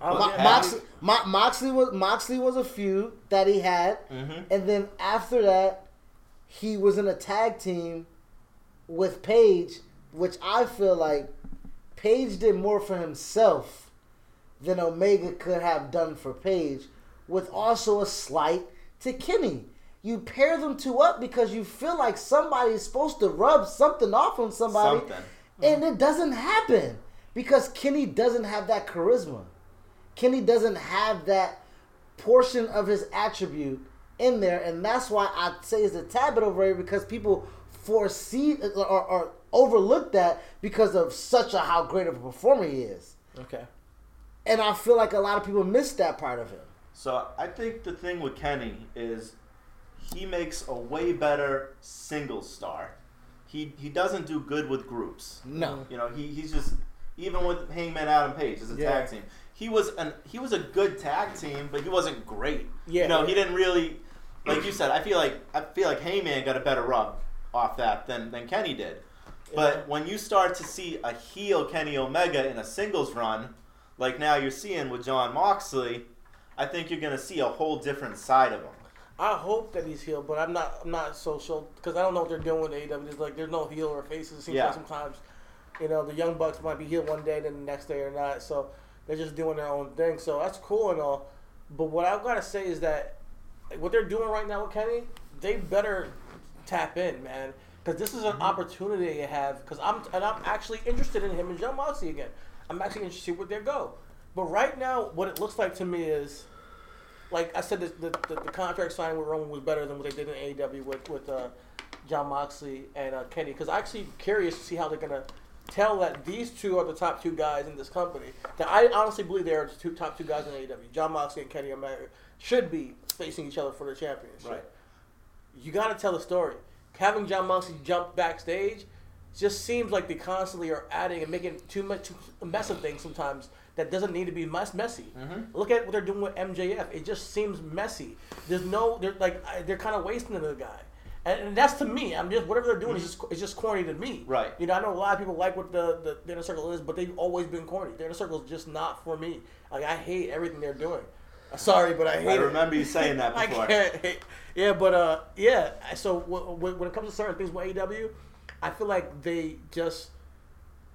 Mo- Moxley, Mo- Moxley was Moxley was a feud that he had, Mhm. and then after that, he was in a tag team with Page, which I feel like Page did more for himself than Omega could have done for Page, with also a slight to Kenny. You pair them two up because you feel like somebody is supposed to rub something off on somebody, Something. and it doesn't happen because Kenny doesn't have that charisma. Kenny doesn't have that portion of his attribute in there, and that's why I say it's a tad bit overrated because people foresee or, or overlook that because of such a how great of a performer he is, Okay. and I feel like a lot of people miss that part of him. So I think the thing with Kenny is he makes a way better single star. He he doesn't do good with groups. No, You know, he, he's just even with Hangman Adam Page as a Yeah. tag team. He was an he was a good tag team, but he wasn't great. Yeah, you know, he didn't really like you said. I feel like I feel like Hangman got a better rub off that than than Kenny did. But Yeah. when you start to see a heel Kenny Omega in a singles run, like now you're seeing with Jon Moxley, I think you're gonna see a whole different side of him. I hope that he's healed, but I'm not. I'm not so sure because I don't know what they're doing with AEW. There's like there's no heel or faces. It seems Yeah. like sometimes, you know, the young bucks might be healed one day, then the next day or not. So they're just doing their own thing. So that's cool and all. But what I've got to say is that what they're doing right now with Kenny, they better tap in, man, because this is an opportunity they have. Because I'm and I'm actually interested in him and Jon Moxley again. I'm actually interested where they go. But right now, what it looks like to me is like I said, the, the, the, the contract signing with Roman was better than what they did in AEW with with uh, Jon Moxley and uh, Kenny. Because I'm actually curious to see how they're gonna tell that these two are the top two guys in this company. That I honestly believe they are the two top two guys in AEW. Jon Moxley and Kenny Omega should be facing each other for the championship. Right. You got to tell the story. Having Jon Moxley jump backstage just seems like they constantly are adding and making too much a mess of things sometimes that doesn't need to be mess messy. Mm-hmm. Look at what they're doing with MJF. It just seems messy. There's no, they're like they're kind of wasting the guy, and, and that's to me. I'm just whatever they're doing is just it's just corny to me. Right. You know, I know a lot of people like what the, the, the inner circle is, but they've always been corny. The inner circle is just not for me. Like I hate everything they're doing. Uh, Sorry, but I hate I it. remember you saying that I before. can't hate. Yeah, but uh, yeah. So w- w- when it comes to certain things with AEW, I feel like they just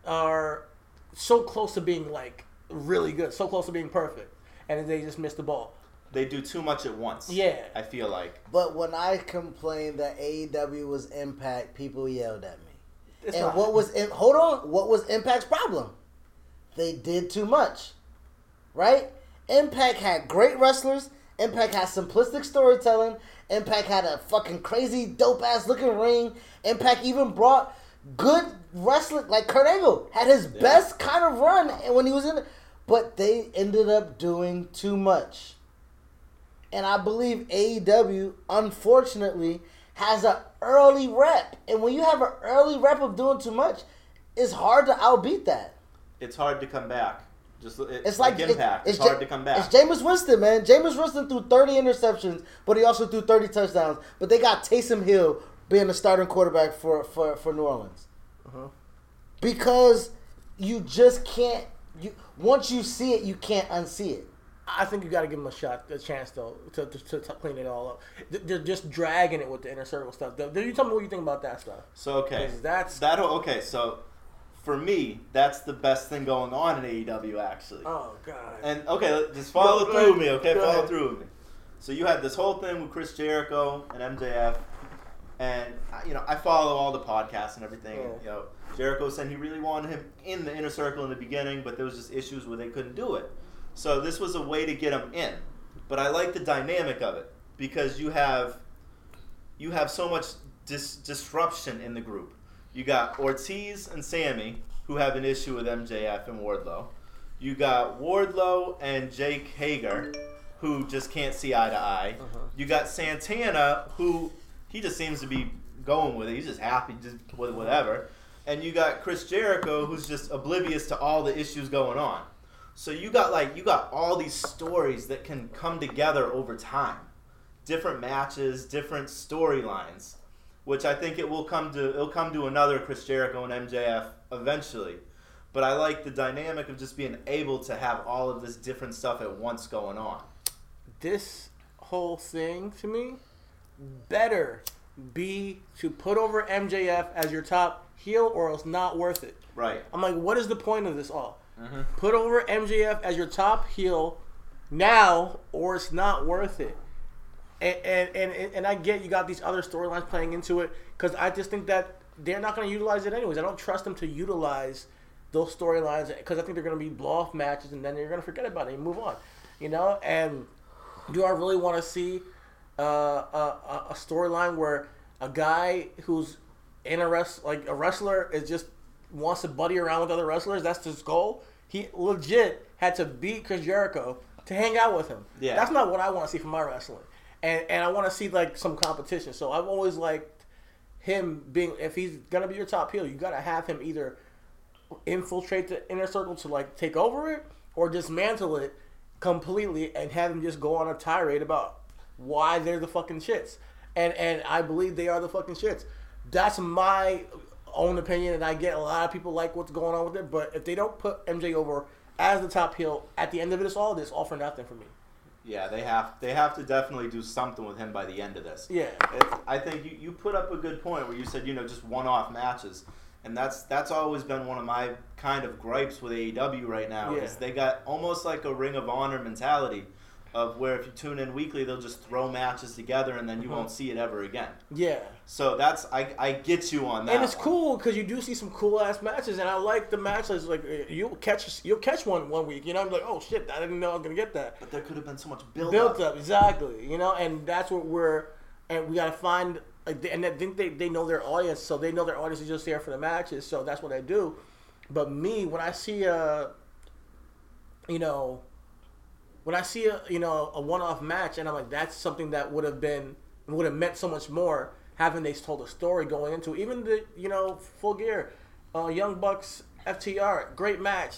are so close to being like really good, so close to being perfect, and they just missed the ball. They do too much at once. Yeah. I feel like. but when I complained that AEW was Impact, people yelled at me. It's and not. what was in, hold on? What was Impact's problem? They did too much, right? Impact had great wrestlers. Impact had simplistic storytelling. Impact had a fucking crazy dope ass looking ring. Impact even brought good wrestling, like Kurt Angle had his best kind of run when he was in. But they ended up doing too much. And I believe AEW, unfortunately, has an early rep. And when you have an early rep of doing too much, it's hard to outbeat that. It's hard to come back. Just it, It's like, like impact. It's, Ja- hard to come back. It's Jameis Winston, man. Jameis Winston threw 30 interceptions, but he also threw 30 touchdowns. But they got Taysom Hill being the starting quarterback for, for, for New Orleans. Uh-huh. Because you just can't. You Once you see it, you can't unsee it. I think you got to give them a shot, a chance though, to, to, to, clean it all up. They're just dragging it with the inner circle stuff. Th- You tell me what you think about that stuff. So okay, that's- that. Okay, so for me, that's the best thing going on in AEW actually. Oh god. And okay, just follow Go- through with me. Okay, follow ahead. through with me. So you had this whole thing with Chris Jericho and MJF, and you know I follow all the podcasts and everything. and, Yeah. you know, Jericho said he really wanted him in the inner circle in the beginning, but there was just issues where they couldn't do it. So this was a way to get him in. But I like the dynamic of it because you have you have so much dis- disruption in the group. You got Ortiz and Sammy, who have an issue with MJF and Wardlow. You got Wardlow and Jake Hager, who just can't see eye to eye. Uh-huh. You got Santana, who he just seems to be going with it. He's just happy, just with whatever. And you got Chris Jericho, who's just oblivious to all the issues going on. So you got like you got all these stories that can come together over time, different matches, different storylines, which I think it will come to. It'll come to another Chris Jericho and MJF eventually. But I like the dynamic of just being able to have all of this different stuff at once going on. This whole thing to me better be to put over MJF as your top heel or it's not worth it. Right. I'm like, what is the point of this all? Mm-hmm. Put over MJF as your top heel now, or it's not worth it. And and and, and I get you got these other storylines playing into it because I just think that they're not going to utilize it anyways. I don't trust them to utilize those storylines because I think they're going to be blow off matches and then you're going to forget about it and move on. You know, and do I really want to see uh, a, a storyline where a guy who's in a rest like a wrestler is just wants to buddy around with other wrestlers? That's his goal. He legit had to beat Chris Jericho to hang out with him. Yeah. that's not what I want to see from my wrestling, and and I want to see like some competition. So I've always liked him being if he's gonna be your top heel, you gotta have him either infiltrate the inner circle to like take over it or dismantle it completely and have him just go on a tirade about why they're the fucking shits. And and I believe they are the fucking shits. That's my own opinion, and I get a lot of people like what's going on with it. But if they don't put MJ over as the top heel at the end of it, it's all this all for nothing for me. Yeah, they have they have to definitely do something with him by the end of this. Yeah. It's, I think you, you put up a good point where you said you know just one off matches, and that's that's always been one of my kind of gripes with AEW right now Yeah. is they got almost like a Ring of Honor mentality, of where if you tune in weekly they'll just throw matches together and then you Mhm. won't see it ever again. Yeah. So that's I, I get you on that. and it's one. cool because you do see some cool ass matches, and I like the matches. Like uh, you'll catch you'll catch one one week, you know. I'm like, oh shit, I didn't know I was gonna get that. But there could have been so much build, built up. exactly. You know, and that's what we're and we gotta find. Like, and I think they, they know their audience, so they know their audience is just there for the matches, so that's what they do. But me, when I see a, you know, when I see a you know a one off match, and I'm like, that's something that would have been would have meant so much more having they told a story going into even the you know full gear, uh, Young Bucks FTR, great match.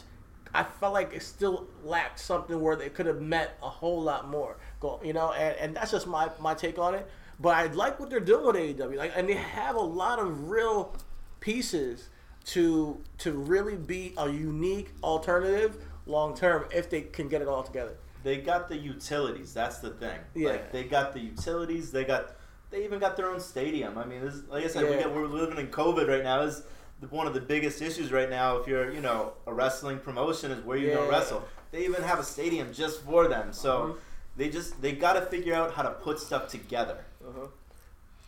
I felt like it still lacked something where they could have meant a whole lot more. Go, you know, and, and that's just my, my take on it. But I like what they're doing with AEW, like, and they have a lot of real pieces to to really be a unique alternative long term if they can get it all together. They got the utilities. That's the thing. Yeah. Like they got the utilities. They got. They even got their own stadium. I mean, this, like I said, we get, we're living in COVID right now. Is one of the biggest issues right now. If you're, you know, a wrestling promotion, is where you're Yeah. gonna wrestle. They even have a stadium just for them. So Mhm. they just they got to figure out how to put stuff together. Uh-huh.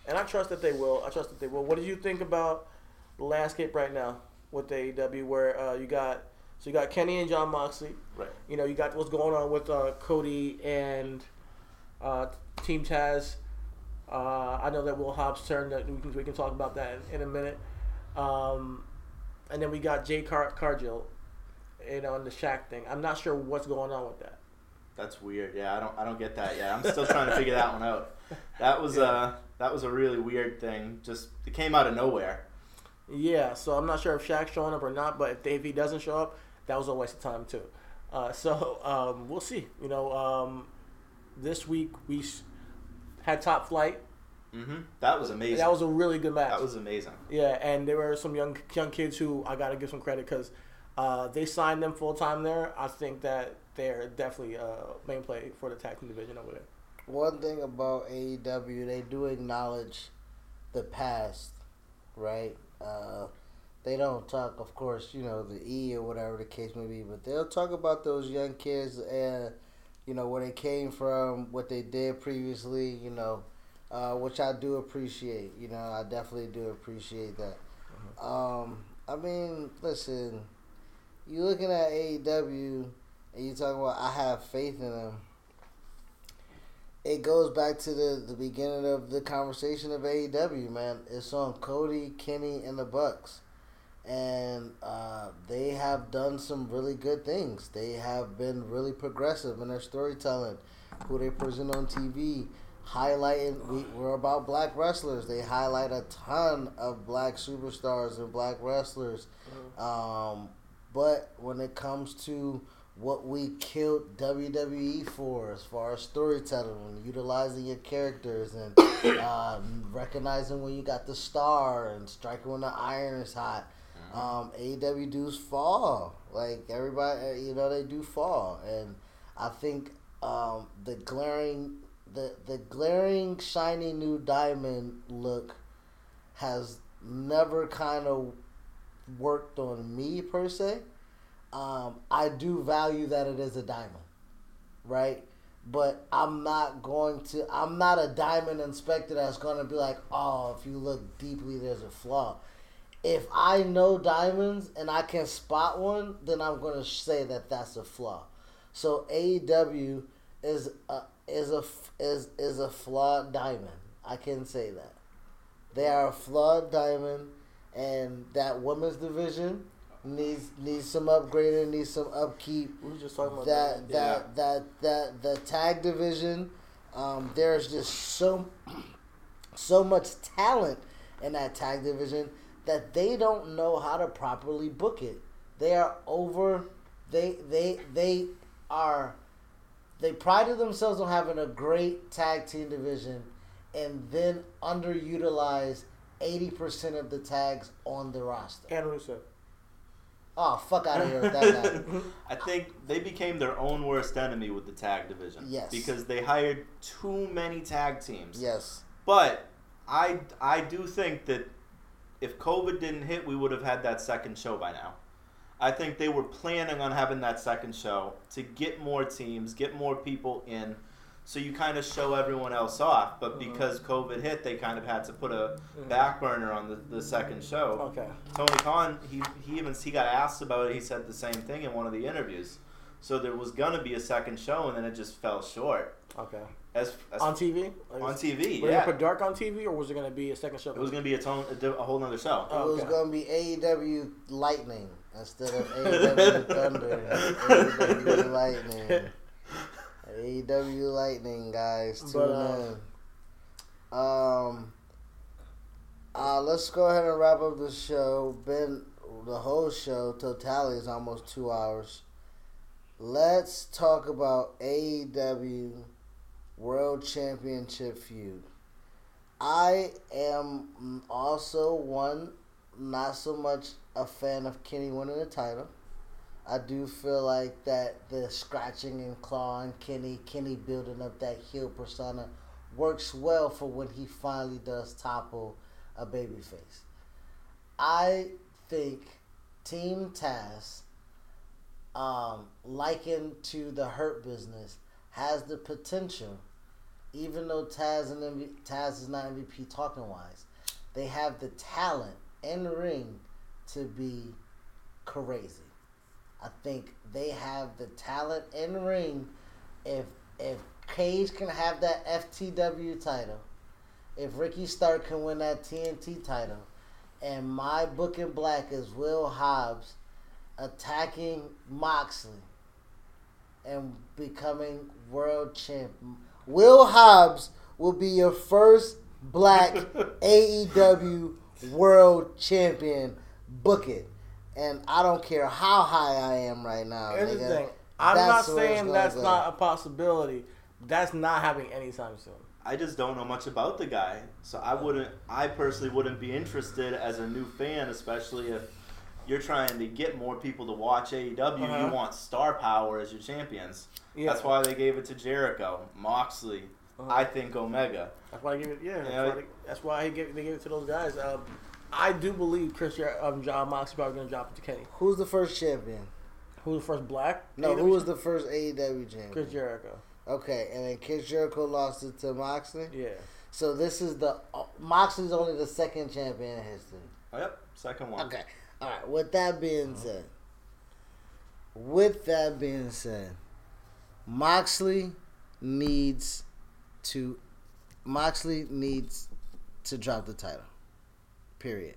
And I trust that they will. I trust that they will. What do you think about the landscape right now with the AEW, where uh, you got so you got Kenny and Jon Moxley. Right. You know, you got what's going on with uh, Cody and uh, Team Taz. Uh, I know that Will Hobbs turned. That we can we can talk about that in, in a minute. Um, and then we got Jay Car- Cargill, you know, and the Shaq thing. I'm not sure what's going on with that. That's weird. Yeah, I don't I don't get that yet. I'm still trying to figure that one out. That was uh that was a really weird thing. Just it came out of nowhere. Yeah, so I'm not sure if Shaq's showing up or not, but if, if he doesn't show up, that was a waste of time too. Uh, so um, we'll see. You know, um, this week we s- had Top Flight. hmm That was amazing. That was a really good match. that was amazing. yeah, and there were some young young kids who I gotta give some credit because uh, they signed them full time there. I think that they're definitely uh, main play for the tag team division over there. One thing about AEW, they do acknowledge the past, right? Uh, they don't talk, of course, you know, the E or whatever the case may be, but they'll talk about those young kids and, you know, where they came from, what they did previously, you know, uh, which I do appreciate. You know, I definitely do appreciate that. Um, I mean, listen, you looking at AEW and you talking about I have faith in them it goes back to the, the beginning of the conversation of AEW, man. It's on Cody, Kenny, and the Bucks. And uh, they have done some really good things. They have been really progressive in their storytelling, who they present on TV, highlighting. We, we're about black wrestlers. They highlight a ton of black superstars and black wrestlers. Um, but when it comes to what we killed WWE for as far as storytelling and utilizing your characters and uh, recognizing when you got the star and striking when the iron is hot. Um, AEW dudes fall. Like everybody, uh, you know, they do fall. And I think um, the glaring, the, the glaring, shiny new diamond look has never kind of worked on me per se. Um, I do value that it is a diamond, right? But I'm not going to. I'm not a diamond inspector that's going to be like, oh, if you look deeply, there's a flaw. If I know diamonds and I can spot one, then I'm going to say that that's a flaw. So AEW is a, is a is is a flawed diamond. I can say that they are a flawed diamond, and that women's division needs needs some upgrading, needs some upkeep. We were just talking about That that. that that that the tag division, um, there's just so so much talent in that tag division that they don't know how to properly book it. They are over. They they they are. They prided themselves on having a great tag team division, and then underutilize eighty percent of the tags on the roster. And Rusev. Oh fuck out of here with that guy. I think they became their own worst enemy with the tag division. Yes. Because they hired too many tag teams. Yes. But I I do think that if COVID didn't hit, we would have had that second show by now. I think they were planning on having that second show to get more teams, get more people in, so you kind of show everyone else off. But mm-hmm. because COVID hit, they kind of had to put a mm-hmm. back burner on the, the second show. Okay. Tony Khan, he, he even he got asked about it. He said the same thing in one of the interviews. So there was gonna be a second show, and then it just fell short. Okay. As, as On TV? on TV, Were they yeah. gonna put Dark on TV, or was it gonna be a second show? It was gonna be a, tone, a, a whole other show. Oh, It was okay. gonna be AEW Lightning instead of AEW Thunder. AEW Lightning. AEW Lightning, guys. Tune But, uh, in. Um. Uh, let's go ahead and wrap up the show. Been the whole show totality is almost two hours. Let's talk about AEW World Championship feud. I am also one not so much a fan of Kenny winning the title. I do feel like that the scratching and clawing Kenny, Kenny building up that heel persona works well for when he finally does topple a babyface. I think Team Taz, um, likened to the Hurt Business, has the potential, even though Taz and MV, Taz is not MVP talking wise, they have the talent in the ring to be crazy. I think they have the talent in the ring. If if Cage can have that FTW title, if Ricky Stark can win that TNT title, and my book in black is Will Hobbs attacking Moxley and becoming world champion. Will Hobbs will be your first black AEW world champion. Book it. And I don't care how high I am right now. Here's nigga. thing. I'm not That's where it's saying that's go. not a possibility. That's not happening anytime soon. I just don't know much about the guy, so I wouldn't. I personally wouldn't be interested as a new fan, especially if you're trying to get more people to watch AEW. Uh-huh. You want star power as your champions. Yeah. That's why they gave it to Jericho, Moxley. Uh-huh. I think Omega. That's why I give it. Yeah, that's, Yeah, why, they, that's why he gave, they gave it to those guys. Um, I do believe Chris Jer- um, Jon Moxley probably gonna drop it to Kenny. Who's the first champion? Who was the first black? No, AEW who was champion? the first AEW champion? Chris Jericho? Okay, and then Chris Jericho lost it to Moxley. Yeah. So this is the uh, Moxley's only the second champion in history. Oh, yep, second one. Okay. All right. With that being said, with that being said, Moxley needs to Moxley needs to drop the title. Period.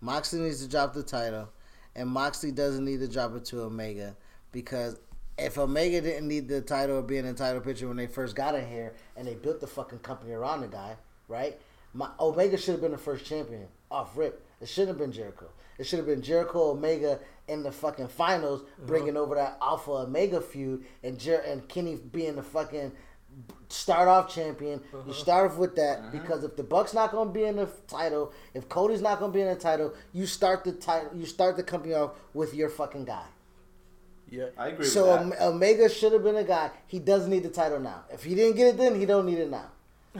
Moxley needs to drop the title, and Moxley doesn't need to drop it to Omega because if Omega didn't need the title or be in the title picture when they first got in here and they built the fucking company around the guy, right? My, Omega should have been the first champion off rip. It shouldn't have been Jericho. It should have been Jericho Omega in the fucking finals, uh-huh. bringing over that Alpha Omega feud, and Jer- and Kenny being the fucking start off champion. You uh-huh. start off with that uh-huh. because if the Bucks not gonna be in the title, if Cody's not gonna be in the title, you start the title. You start the company off with your fucking guy. Yeah. I agree So with that. Omega should have been a guy. He doesn't need the title now. If he didn't get it then, he don't need it now.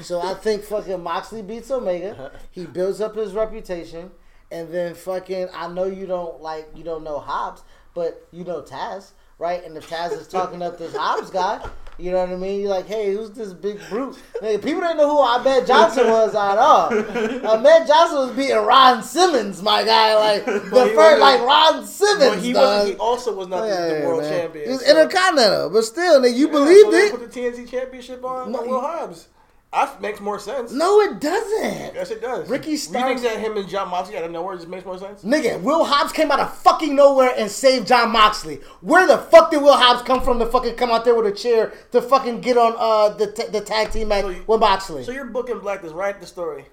So I think fucking Moxley beats Omega. He builds up his reputation, and then fucking I know you don't like you don't know Hobbs, but you know Taz, right? And if Taz is talking up this Hobbs guy, you know what I mean? You're like, hey, who's this big brute? Nigga, people didn't know who Ahmed Johnson was at all. Ahmed Johnson was beating Ron Simmons, my guy, like the he first, like Ron Simmons. But he. He also was not the, the world man. champion. He was so- Intercontinental, but still, nigga, you Yeah, believed so it. Put the TNT Championship on, No, Will Hobbs. That makes more sense. No, it doesn't. Yes, it does. Ricky You Starks- think that him and Jon Moxley out of nowhere just makes more sense? Nigga, Will Hobbs came out of fucking nowhere and saved Jon Moxley. Where the fuck did Will Hobbs come from to fucking come out there with a chair to fucking get on uh the t- the tag team match So you- with Moxley? So you're booking Black is write the story.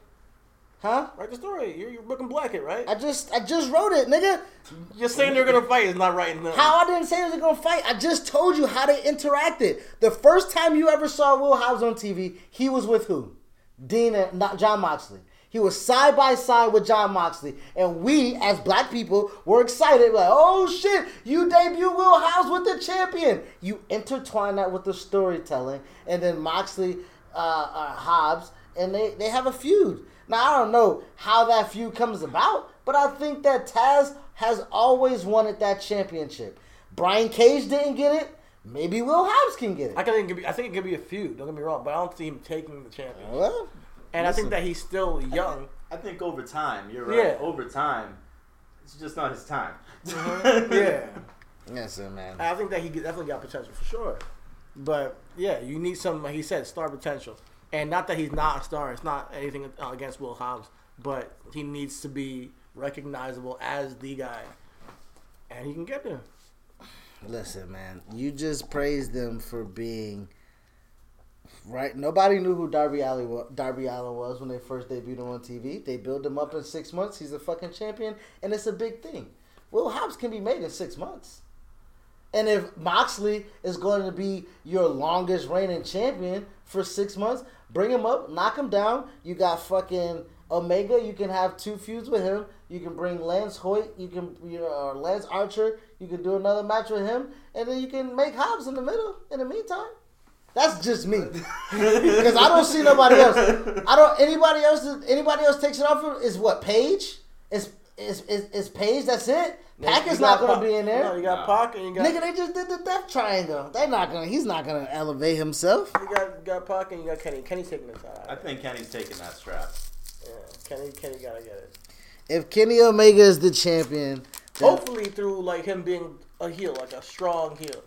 Huh? Write the story. You're, you're booking Black it, right? I just I just wrote it, nigga. You're saying they're gonna fight is not writing them. How I didn't say they're gonna fight. I just told you how they interacted. The first time you ever saw Will Hobbs on TV, he was with who? Dean and not Jon Moxley. He was side by side with Jon Moxley, and we, as black people, were excited. Like, oh shit, you debut Will Hobbs with the champion. You intertwine that with the storytelling, and then Moxley, uh, uh, Hobbs, and they they have a feud. Now I don't know how that feud comes about, but I think that Taz has always wanted that championship. Brian Cage didn't get it. Maybe Will Hobbs can get it. I think it could be. I think it could be a feud. Don't get me wrong, but I don't see him taking the championship. Well, And I think that he's still young. I think over time, you're right. Yeah. Over time, it's just not his time. Mm-hmm. yeah. yes, sir, man. I think that he definitely got potential for sure. But yeah, you need some, like he said, star potential. And not that he's not a star. It's not anything uh, against Will Hobbs, but he needs to be recognizable as the guy, and he can get there. Listen, man, you just praised them for being right. Nobody knew who Darby Allin was, Darby Allin was when they first debuted him on TV. They built him up in six months. He's a fucking champion, and it's a big thing. Will Hobbs can be made in six months. And if Moxley is going to be your longest reigning champion for six months, bring him up, knock him down. You got fucking Omega. You can have two feuds with him. You can bring Lance Hoyt. You can, you know, Lance Archer. You can do another match with him, and then you can make Hobbs in the middle. In the meantime, that's just me because I don't see nobody else. I don't anybody else. Anybody else takes it off of is what Page. Is is is, is Page? That's it. Pac is not going Pac- to be in there. No, you got Pac and you got Nigga, they just did the Death Triangle. They're not gonna. He's not gonna elevate himself. you got you got Pac and you got Kenny. Kenny's taking the side. I think Kenny's taking that strap. Yeah, Kenny Kenny gotta get it. If Kenny Omega is the champion, Hopefully through like him being a heel, like a strong heel.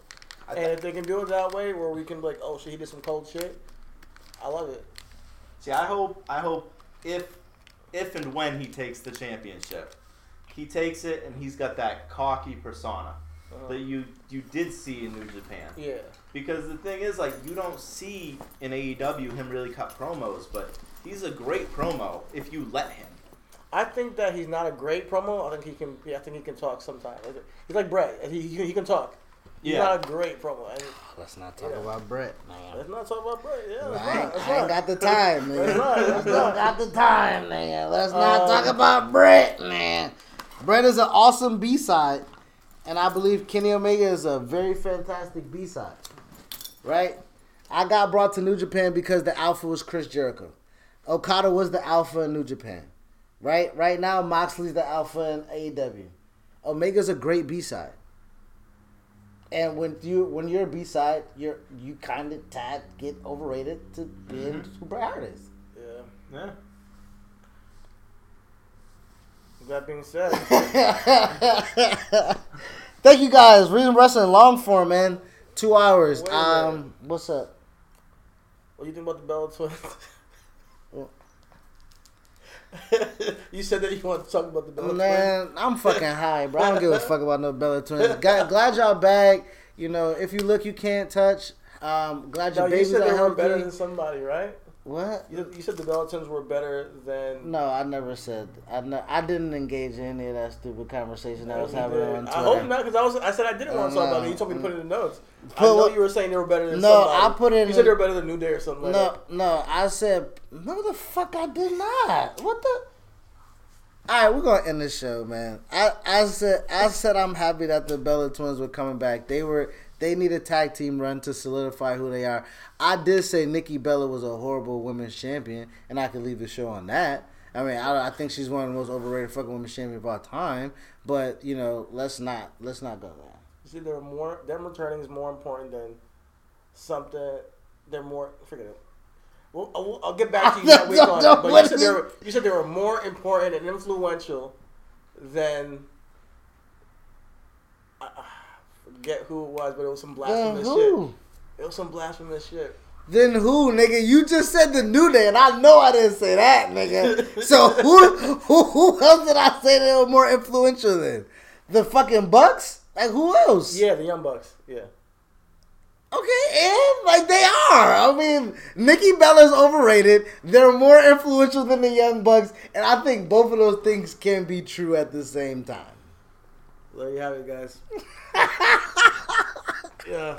And if they can do it that way, where we can be like, oh shit, he did some cold shit. I love it. See, I hope, I hope if, if and when he takes the championship, he takes it and he's got that cocky persona uh-huh. that you you did see in New Japan. Yeah. Because the thing is, like, you don't see in AEW him really cut promos, but he's a great promo if you let him. I think that he's not a great promo. I think he can. Yeah, I think he can talk sometimes. He's like Bret. He, he, he can talk. He's Yeah. not a great promo. And let's not talk Yeah. about Bret. Man. Let's not talk about Bret. Yeah, let's I ain't, I ain't got the time, Let's nigga. not. I Let's don't got the time, man. Let's not Uh, talk about Bret, man. Bret is an awesome B side, and I believe Kenny Omega is a very fantastic B side. Right? I got brought to New Japan because the alpha was Chris Jericho. Okada was the alpha in New Japan. Right? Right now, Moxley's the alpha in AEW. Omega's a great B side. And when you when you're a B side, you're you kind of tad get overrated to being Bret Hart is. Yeah. Yeah. That being said, Thank you guys. Reason Wrestling long form, man. Two hours. Wait Um, what's up? What do you think about the Bella twins? you said that you want to talk about the Bella twins. Man, I'm fucking high, bro. I don't give a fuck about no Bella twins. Glad, glad y'all back. You know, if you look, you can't touch. Um, glad your No, you babies said are they were better than somebody, right? What? You, you said the Bella twins were better than. No, I never said. I ne- I didn't engage in any of that stupid conversation that was happening on Twitter. I hope not, because I was. I said I didn't want to talk about it. You told me to put it in the notes. I Put know what- you were saying they were better than No, somebody. I put it You said they were better than New Day or something like No, that. no, I said no. The fuck, I did not. What the? All right, we're gonna end the show, man. I, I said I said I'm happy that the Bella Twins were coming back. They were they need a tag team run to solidify who they are. I did say Nikki Bella was a horrible women's champion, and I could leave the show on that. I mean, I, I think she's one of the most overrated fucking women's champions of all time. But you know, let's not let's not go there. You see, they're more. Them returning is more important than something. They're more. Forget it. Well, uh, I'll, I'll get back to you that week on it. But you said were. You said they were more important and influential than. I I forget who it was, but it was some Then blasphemous who? shit. It was some blasphemous shit. Then who, nigga? You just said the New Day, and I know I didn't say that, nigga. So who, who, who else did I say they were more influential than? The fucking Bucks? Like who else? Yeah, the Young Bucks. Yeah. Okay, and like they are. I mean, Nikki Bella's overrated. They're more influential than the Young Bucks, and I think both of those things can be true at the same time. There you have it, guys. yeah.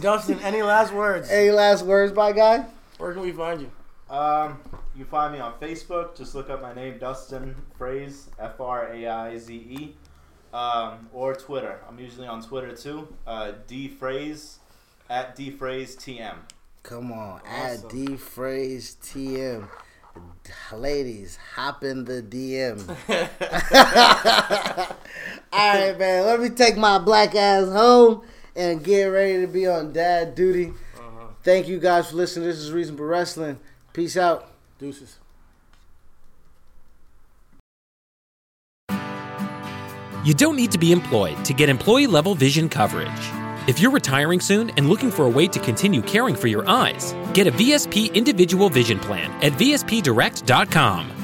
Dustin, any last words? Any last words, by guy? Where can we find you? Um, you find me on Facebook. Just look up my name, Dustin Fraize, F R A I Z E, um, or Twitter. I'm usually on Twitter too. Uh, D Fraize at D Fraize TM. Come on, Awesome. add D phrase TM. Ladies, hop in the DM. All right, man. Let me take my black ass home and get ready to be on dad duty. Uh-huh. Thank you guys for listening. This is Reasonable Wrestling. Peace out. Deuces. You don't need to be employed to get employee level vision coverage. If you're retiring soon and looking for a way to continue caring for your eyes, get a VSP individual vision plan at VSPDirect.com.